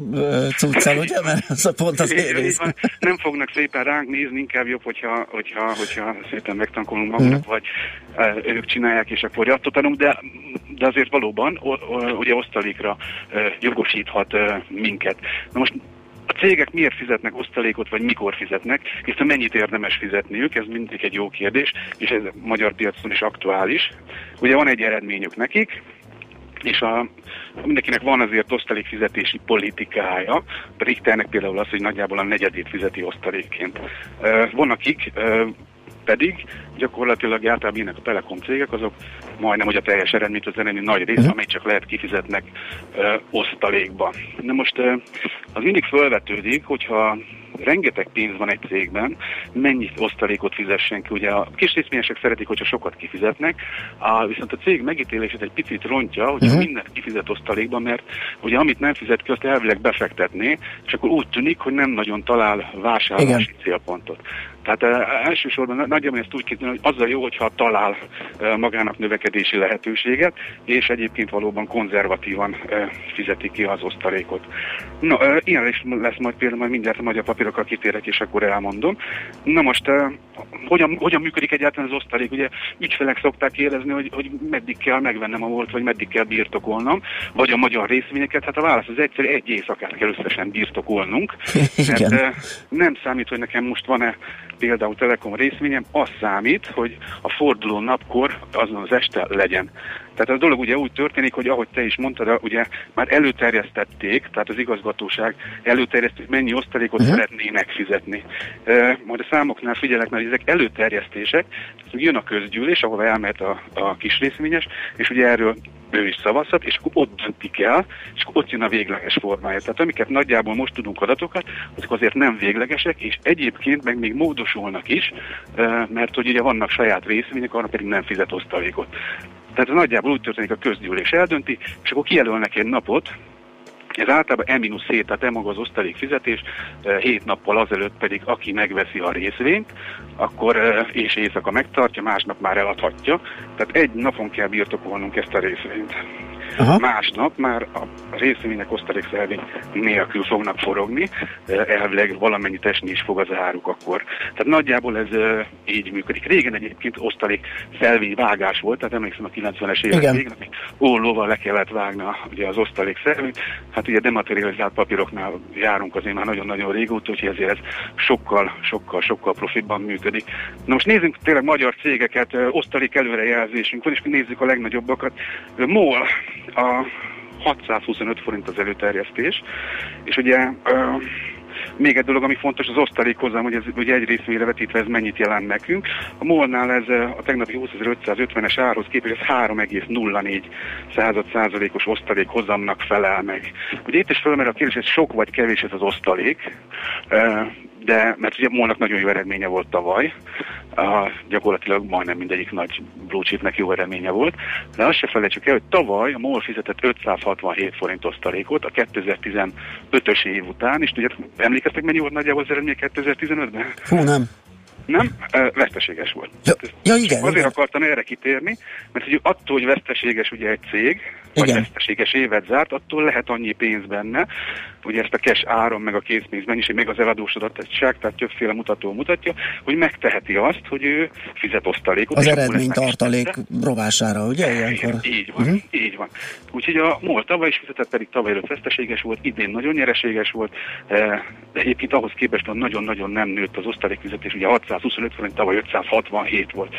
cuccal, ugye? Mert ez a pont az van. Nem fognak szépen ránk nézni, inkább jobb, hogyha, hogyha, hogyha szépen megtankolunk magunknak, Mhm. vagy e, ők csinálják, és akkor jattottanunk, de, de azért valóban o, o, ugye osztalékra jogosíthat minket. Na most a cégek miért fizetnek osztalékot, vagy mikor fizetnek, hiszen mennyit érdemes fizetniük, ez mindig egy jó kérdés, és ez a magyar piacon is aktuális. Ugye van egy eredményük nekik, és a, mindenkinek van azért osztalékfizetési politikája, a Richternek például az, hogy nagyjából a negyedét fizeti osztalékként. Van akik pedig gyakorlatilag általában ilyenek a telekom cégek, azok majdnem, hogy a teljes eredményt, az eredmény nagy része, amely csak lehet kifizetnek ö, osztalékba. Na most ö, az mindig felvetődik, hogyha rengeteg pénz van egy cégben, mennyi osztalékot fizessen ki. Ugye a kis részvényesek szeretik, hogyha sokat kifizetnek, a, viszont a cég megítélését egy picit rontja, hogy uh-huh. mindent kifizet osztalékban, mert ugye amit nem fizet ki, azt elvileg befektetné, és akkor úgy tűnik, hogy nem nagyon talál vásárlási Igen. célpontot. Tehát uh, elsősorban na- nagyjából ezt úgy képzelni, hogy az a jó, hogyha talál uh, magának növekedési lehetőséget, és egyébként valóban konzervatívan uh, fizeti ki az osztalékot. Na, uh, ilyen is lesz majd például, majd mindjárt a magyar papírokkal kitérek, és akkor elmondom. Na most, uh, hogyan, hogyan működik egyáltalán az osztalék? Ugye ügyfelek szokták kérdezni, hogy, hogy meddig kell megvennem a volt, vagy meddig kell birtokolnom, vagy a magyar részvényeket. Hát a válasz az egyszerű, egy éjszakát kell összesen birtokolnunk. <laughs> Mert uh, nem számít, hogy nekem most van-e például Telekom részvényem, az számít, hogy a forduló napkor azon az este legyen. Tehát a dolog ugye úgy történik, hogy ahogy te is mondtad, ugye már előterjesztették, tehát az igazgatóság előterjesztett, mennyi osztalékot uh-huh. szeretnének fizetni. E, majd a számoknál figyelek, mert ezek előterjesztések, jön a közgyűlés, ahol elmehet a, a kis részvényes, és ugye erről ő is szavazhat, és ott döntik el, és ott jön a végleges formája. Tehát amiket nagyjából most tudunk adatokat, azok azért nem véglegesek, és egyébként meg még módosulnak is, mert hogy ugye vannak saját részvények, arra pedig nem fizet osztalékot. Tehát nagyjából úgy történik, a közgyűlés eldönti, és akkor kijelölnek egy napot, ez általában E-7, tehát E maga az osztalék fizetés, eh, hét nappal azelőtt pedig aki megveszi a részvényt, akkor eh, és éjszaka megtartja, másnap már eladhatja. Tehát egy napon kell birtokolnunk ezt a részvényt. Aha. Másnap már a részvények osztalékszervény nélkül fognak forogni, elvileg valamennyit esni is fog az áruk akkor. Tehát nagyjából ez így működik. Régen egyébként osztalék szelvény vágás volt, tehát emlékszem a 90-es évek végén, ollóval le kellett vágni a- ugye az osztalék szelvényt. Hát ugye dematerializált papíroknál járunk azért már nagyon-nagyon régóta, úgyhogy ezért ez sokkal, sokkal, sokkal profitban működik. Na most nézzünk tényleg magyar cégeket, osztalék előrejelzésünk van, és nézzük a legnagyobbakat. MOL a 625 forint az előterjesztés, és ugye még egy dolog, ami fontos, az osztalék hozzám, hogy ez ugye egy részvényre vetítve ez mennyit jelent nekünk. A MOL-nál ez a tegnapi 20.550-es árhoz képest ez 3,04 század százalékos osztalék hozamnak felel meg. Ugye itt is felmerül a kérdés, ez sok vagy kevés ez az osztalék, de mert ugye MOL-nak nagyon jó eredménye volt tavaly, a, gyakorlatilag majdnem mindegyik nagy blue chipnek jó eredménye volt, de azt se felejtsük el, hogy tavaly a MOL fizetett 567 forint osztalékot a 2015-ös év után, és ugye emlékeztek mennyi volt nagyjából az eredmény 2015-ben? Fú, nem. Nem? Veszteséges volt. Ja, ja igen, Azért igen. akartam erre kitérni, mert hogy attól, hogy veszteséges ugye egy cég, vagy Igen. veszteséges évet zárt, attól lehet annyi pénz benne, ugye ezt a cash áron, meg a készpénz mennyiség, meg az eladósodottság, tehát többféle mutató mutatja, hogy megteheti azt, hogy ő fizet osztalékot. Az eredmény tartalék rovására, ugye ilyenkor? Így van, uh-huh. így van. Úgyhogy a MOL tavaly is fizetett, pedig tavaly előtt veszteséges volt, idén nagyon nyereséges volt, eh, de egyébként ahhoz képest hogy nagyon-nagyon nem nőtt az osztalékfizetés, ugye 625 forint, tavaly 567 volt.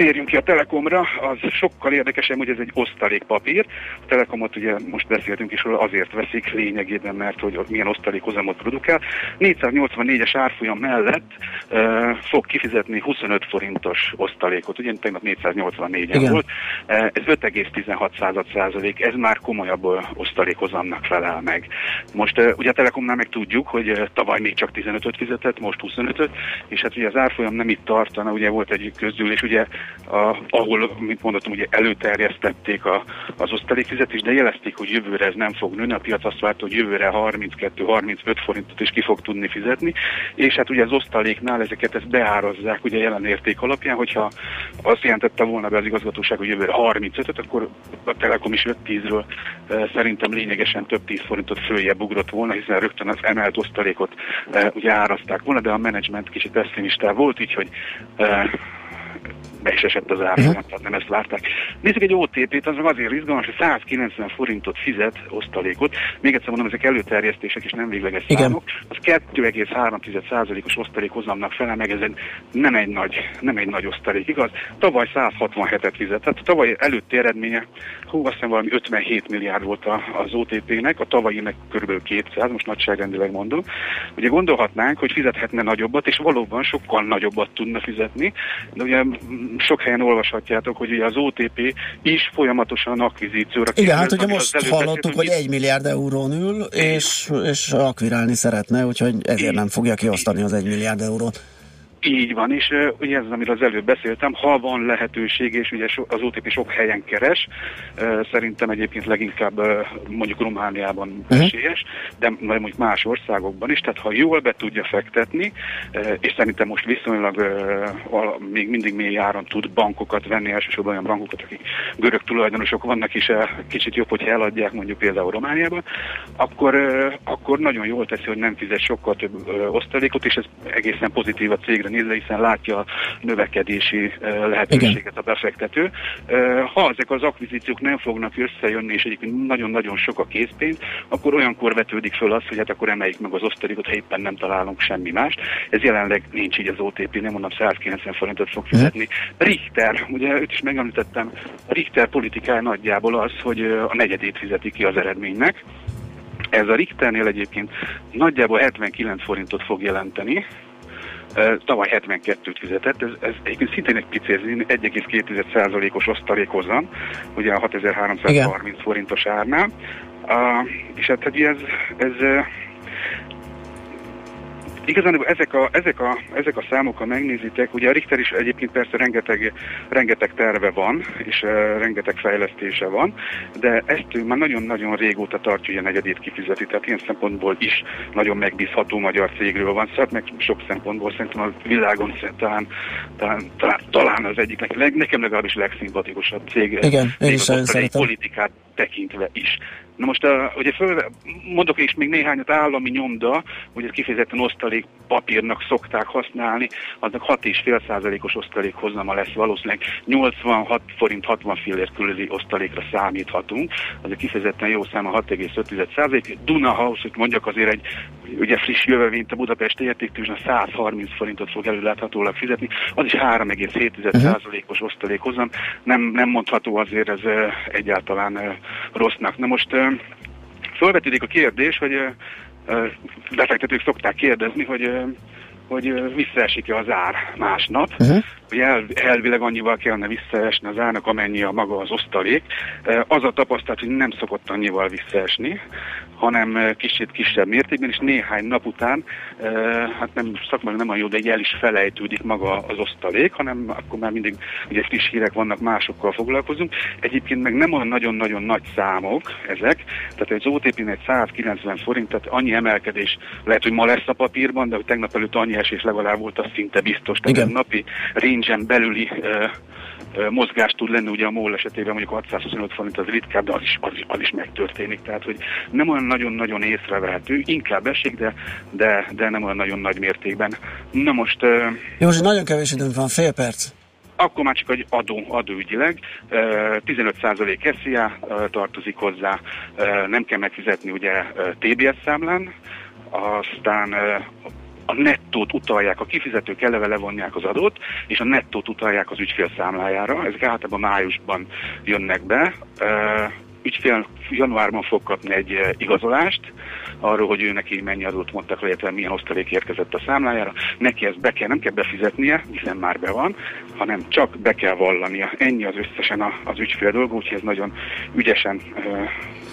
Térjünk ki a Telekomra, az sokkal érdekesebb, hogy ez egy osztalékpapír. A Telekomot ugye most beszéltünk is róla, azért veszik lényegében, mert hogy milyen osztalékhozamot produkál. 484-es árfolyam mellett uh, fog kifizetni 25 forintos osztalékot, ugye tegnap 484-en Igen. volt, Eh, ez 5,16 század százalék, ez már komolyabb osztalékhozamnak felel meg. Most ö, ugye a Telekomnál meg tudjuk, hogy ö, tavaly még csak 15-öt fizetett, most 25-öt, és hát ugye az árfolyam nem itt tartana, ugye volt egy közgyűlés, ugye, a, ahol, mint mondottam, ugye előterjesztették a, az osztalékfizetést, de jelezték, hogy jövőre ez nem fog nőni, a piac azt várta, hogy jövőre 32-35 forintot is ki fog tudni fizetni, és hát ugye az osztaléknál ezeket ezt beárazzák ugye jelen érték alapján, hogyha azt jelentette volna be az igazgatóság, hogy jövőre 35-öt, akkor a Telekom is 5-10-ről e, szerintem lényegesen több 10 forintot följebb ugrott volna, hiszen rögtön az emelt osztalékot e, ugye árazták volna, de a menedzsment kicsit pessimistább volt, így hogy e, be is esett az árfolyam, uh-huh. tehát nem ezt várták. Nézzük egy OTP-t, az meg azért izgalmas, hogy 190 forintot fizet osztalékot. Még egyszer mondom, ezek előterjesztések és nem végleges Igen. számok. Az 2,3%-os osztalék hozamnak fele, meg ez nem, egy nagy, nem egy nagy osztalék, igaz? Tavaly 167-et fizet, tehát a tavaly előtti eredménye, hú, azt hiszem valami 57 milliárd volt az OTP-nek, a tavalyinek kb. 200, most nagyságrendileg mondom. Ugye gondolhatnánk, hogy fizethetne nagyobbat, és valóban sokkal nagyobbat tudna fizetni, de ugye sok helyen olvashatjátok, hogy ugye az OTP is folyamatosan akvizícióra Igen, hát ugye most hallottuk, hogy egy milliárd eurón ül, és, és akvirálni szeretne, úgyhogy ezért nem fogja kiosztani az egy milliárd eurót. Így van, és uh, ugye ez, amiről az előbb beszéltem, ha van lehetőség, és ugye az OTP sok helyen keres, uh, szerintem egyébként leginkább uh, mondjuk Romániában Mhm. esélyes, de mondjuk más országokban is, tehát ha jól be tudja fektetni, uh, és szerintem most viszonylag uh, val- még mindig mély áron tud bankokat venni, elsősorban olyan bankokat, akik görög tulajdonosok vannak, és uh, kicsit jobb, hogyha eladják mondjuk például Romániában, akkor, uh, akkor nagyon jól teszi, hogy nem fizet sokkal több uh, osztalékot, és ez egészen pozitív a cégre nézve, hiszen látja a növekedési lehetőséget a befektető. Ha ezek az akvizíciók nem fognak összejönni, és egyébként nagyon-nagyon sok a készpénz, akkor olyankor vetődik föl az, hogy hát akkor emeljük meg az osztalékot, ha éppen nem találunk semmi mást. Ez jelenleg nincs így az OTP, nem mondom 190 forintot fog fizetni. Richter, ugye őt is megemlítettem, Richter politikája nagyjából az, hogy a negyedét fizeti ki az eredménynek. Ez a Richternél egyébként nagyjából 79 forintot fog jelenteni, Tavaly 72-t fizetett, ez, ez egyébként szintén egy pici, ez 1,2%-os osztalékozan, ugye a 6330 forintos árnál. Uh, és hát ugye ez, ez Igazán ezek a, ezek, a, ezek a számok, ha megnézitek, ugye a Richter is egyébként persze rengeteg, rengeteg terve van, és uh, rengeteg fejlesztése van, de ezt ő már nagyon-nagyon régóta tartja, hogy a negyedét kifizeti, tehát ilyen szempontból is nagyon megbízható magyar cégről van szó, hát meg sok szempontból szerintem a világon talán, talán, talán, talán az egyik, leg, nekem legalábbis legszimpatikusabb cég, Igen, én is politikát tekintve is. Na most uh, ugye föl, mondok is még néhányat állami nyomda, hogy ez kifejezetten osztalék papírnak szokták használni, aznak 6,5%-os osztalék hozama lesz valószínűleg 86 forint 60 fillér körüli osztalékra számíthatunk, az egy kifejezetten jó szám a 6,5%. Duna House, hogy mondjak azért egy ugye friss jövevényt a Budapest értéktőzsön 130 forintot fog előláthatólag fizetni, az is 3,7%-os osztalék hozam, nem, nem mondható azért ez egyáltalán rossznak. Na most Fölvetődik a kérdés, hogy befektetők szokták kérdezni, hogy hogy visszaesik-e az ár másnap. Uh-huh. Ugye el, elvileg annyival kellene visszaesni az árnak, amennyi a maga az osztalék. Az a tapasztalat, hogy nem szokott annyival visszaesni, hanem ö, kicsit kisebb mértékben, és néhány nap után, ö, hát nem szakmai nem olyan jó, de egy el is felejtődik maga az osztalék, hanem akkor már mindig ugye friss hírek vannak, másokkal foglalkozunk. Egyébként meg nem olyan nagyon-nagyon nagy számok ezek, tehát az OTP-nek 190 forint, tehát annyi emelkedés lehet, hogy ma lesz a papírban, de hogy tegnap előtt annyi esés legalább volt, az szinte biztos. Tehát Igen. napi range belüli ö, mozgás tud lenni, ugye a MOL esetében mondjuk 625 forint az ritkább, de az is, az, is, az is megtörténik. Tehát, hogy nem olyan nagyon-nagyon észrevehető, inkább esik, de, de, de nem olyan nagyon nagy mértékben. Na most... Jó, most nagyon kevés időnk van, fél perc. akkor már csak egy adó, adóügyileg. Ö, 15% SZIA tartozik hozzá, nem kell megfizetni ugye TBS számlán, aztán a nettót utalják, a kifizetők eleve levonják az adót, és a nettót utalják az ügyfél számlájára. Ezek általában májusban jönnek be. Ügyfél januárban fog kapni egy igazolást, arról, hogy ő neki mennyi adót mondtak le, illetve milyen osztalék érkezett a számlájára. Neki ezt be kell, nem kell befizetnie, hiszen már be van, hanem csak be kell vallania. Ennyi az összesen az ügyfél dolga, úgyhogy ez nagyon ügyesen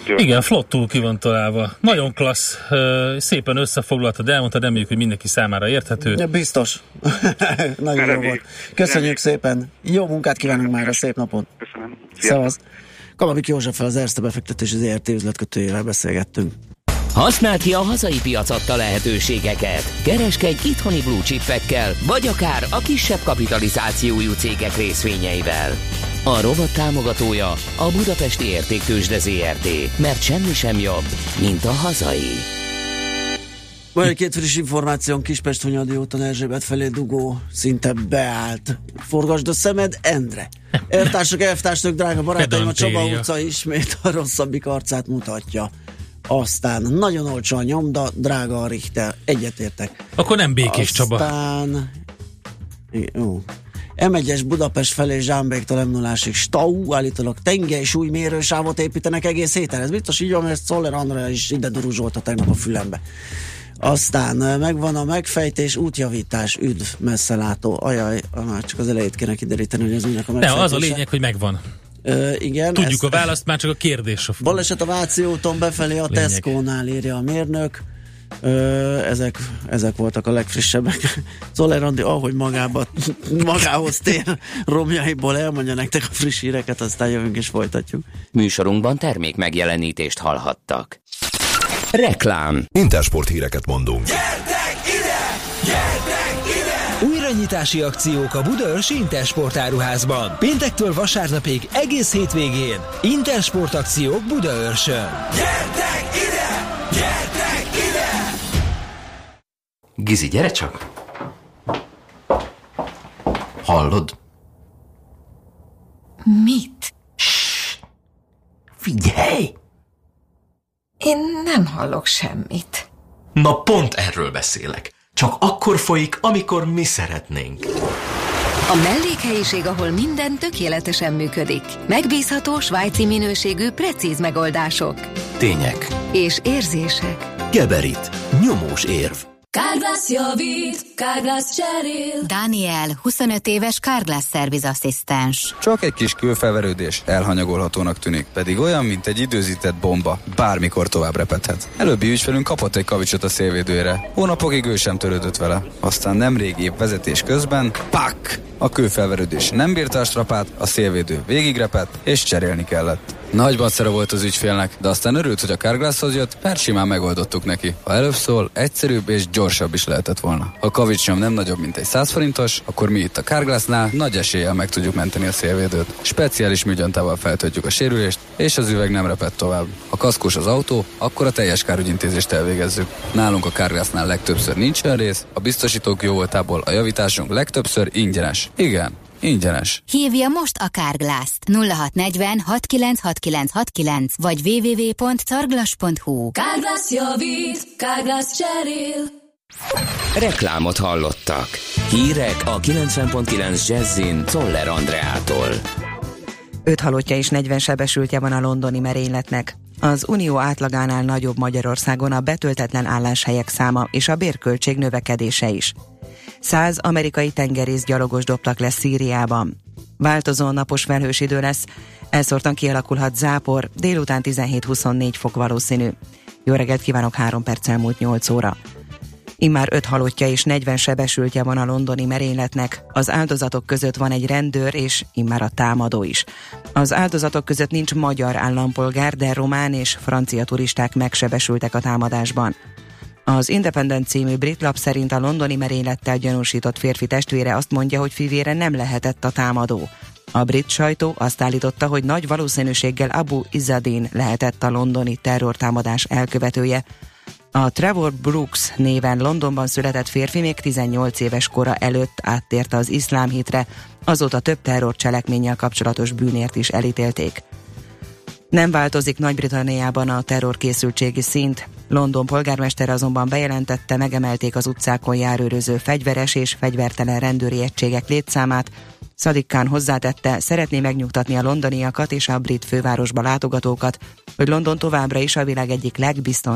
történik. Igen, flottul ki van találva. Nagyon klassz. Szépen összefoglaltad, elmondtad, reméljük, hogy mindenki számára érthető. Ja, biztos. <laughs> Nagyon jó volt. Köszönjük szépen. Jó munkát kívánunk már a szép napot. Köszönöm. Szevasz. Kamabik József az Erste befektetési ZRT üzletkötőjével beszélgettünk. Használd ki a hazai piac adta lehetőségeket. Kereskedj itthoni blue chipekkel, vagy akár a kisebb kapitalizációjú cégek részvényeivel. A rovat támogatója a Budapesti Értéktősde ZRT, mert semmi sem jobb, mint a hazai. Van egy két friss információn, Kispest Hunyadi úton Erzsébet felé dugó szinte beállt. Forgasd a szemed, Endre. <laughs> Eltársak, elvtársak, drága barátaim, a Csaba utca ismét a rosszabbik arcát mutatja. Aztán nagyon olcsó a nyomda, drága a Richter. Egyetértek. Akkor nem Békés Csaba. Aztán... Jó. M1-es Budapest felé Zsámbéktól m 0 Stau, állítólag tengely súly mérősávot építenek egész héten. Ez biztos így van, mert Szoller Andrea is ide duruzsolta tegnap a fülembe. Aztán megvan a megfejtés, útjavítás, üdv, messzelátó. Ajaj, ah, csak az elejét kéne kideríteni, hogy ez minek a megfejtése. az a lényeg, hogy megvan. Ö, igen. Tudjuk ezt- a választ, már csak a kérdés a Baleset a Váci úton befelé a Lényeg. Tesco-nál írja a mérnök. Ö, ezek, ezek voltak a legfrissebbek. <laughs> Zoller Andi, ahogy magába, <laughs> magához tér romjaiból elmondja nektek a friss híreket, aztán jövünk és folytatjuk. Műsorunkban termék megjelenítést hallhattak. Reklám. Intersport híreket mondunk. Újranyitási akciók a Budaörsi Intersport áruházban. Péntektől vasárnapig egész hétvégén. Intersport akciók Budaörsön. Gizi, gyere csak! Hallod? Mit? Figyelj! Én nem hallok semmit. Na pont erről beszélek. Csak akkor folyik, amikor mi szeretnénk. A mellékhelyiség, ahol minden tökéletesen működik. Megbízható, svájci minőségű, precíz megoldások. Tények. És érzések. Geberit. Nyomós érv. Kárglász javít, Kárglász cserél. Daniel, 25 éves Kárglász szervizasszisztens. Csak egy kis külfelverődés elhanyagolhatónak tűnik, pedig olyan, mint egy időzített bomba, bármikor tovább repedhet. Előbbi ügyfelünk kapott egy kavicsot a szélvédőre. Hónapokig ő sem törődött vele. Aztán nemrég épp vezetés közben, pak! A kőfelverődés nem bírta a strapát, a szélvédő végigrepett, és cserélni kellett. Nagy szere volt az ügyfélnek, de aztán örült, hogy a Carglasshoz jött, mert simán megoldottuk neki. Ha előbb szól, egyszerűbb és gyorsabb is lehetett volna. Ha a nem nagyobb, mint egy 100 forintos, akkor mi itt a Carglassnál nagy eséllyel meg tudjuk menteni a szélvédőt. Speciális műgyantával feltöltjük a sérülést, és az üveg nem repett tovább. Ha kaszkos az autó, akkor a teljes kárügyintézést elvégezzük. Nálunk a Carglassnál legtöbbször nincs rész, a biztosítók jó voltából a javításunk legtöbbször ingyenes. Igen, ingyenes. Hívja most a Kárglászt 0640 696969 vagy www.carglass.hu Kárglász javít, Kárglász cserél. Reklámot hallottak. Hírek a 90.9 Jazzin Toller Andreától. Öt halottja és 40 sebesültje van a londoni merényletnek. Az unió átlagánál nagyobb Magyarországon a betöltetlen álláshelyek száma és a bérköltség növekedése is. Száz amerikai tengerész gyalogos dobtak le Szíriában. Változó napos felhős idő lesz, elszórtan kialakulhat zápor, délután 17-24 fok valószínű. Jó reggelt kívánok, 3 perc elmúlt 8 óra. Immár 5 halottja és 40 sebesültje van a londoni merényletnek. Az áldozatok között van egy rendőr és immár a támadó is. Az áldozatok között nincs magyar állampolgár, de román és francia turisták megsebesültek a támadásban. Az Independent című brit lap szerint a londoni merénylettel gyanúsított férfi testvére azt mondja, hogy fivére nem lehetett a támadó. A brit sajtó azt állította, hogy nagy valószínűséggel Abu Izzadin lehetett a londoni terrortámadás elkövetője. A Trevor Brooks néven Londonban született férfi még 18 éves kora előtt áttért az iszlám hitre, azóta több terrorcselekménnyel kapcsolatos bűnért is elítélték. Nem változik Nagy-Britanniában a terrorkészültségi szint. London polgármestere azonban bejelentette, megemelték az utcákon járőröző fegyveres és fegyvertelen rendőri egységek létszámát. Sadiq Khan hozzátette, szeretné megnyugtatni a londoniakat és a brit fővárosba látogatókat, hogy London továbbra is a világ egyik legbiztonságosabb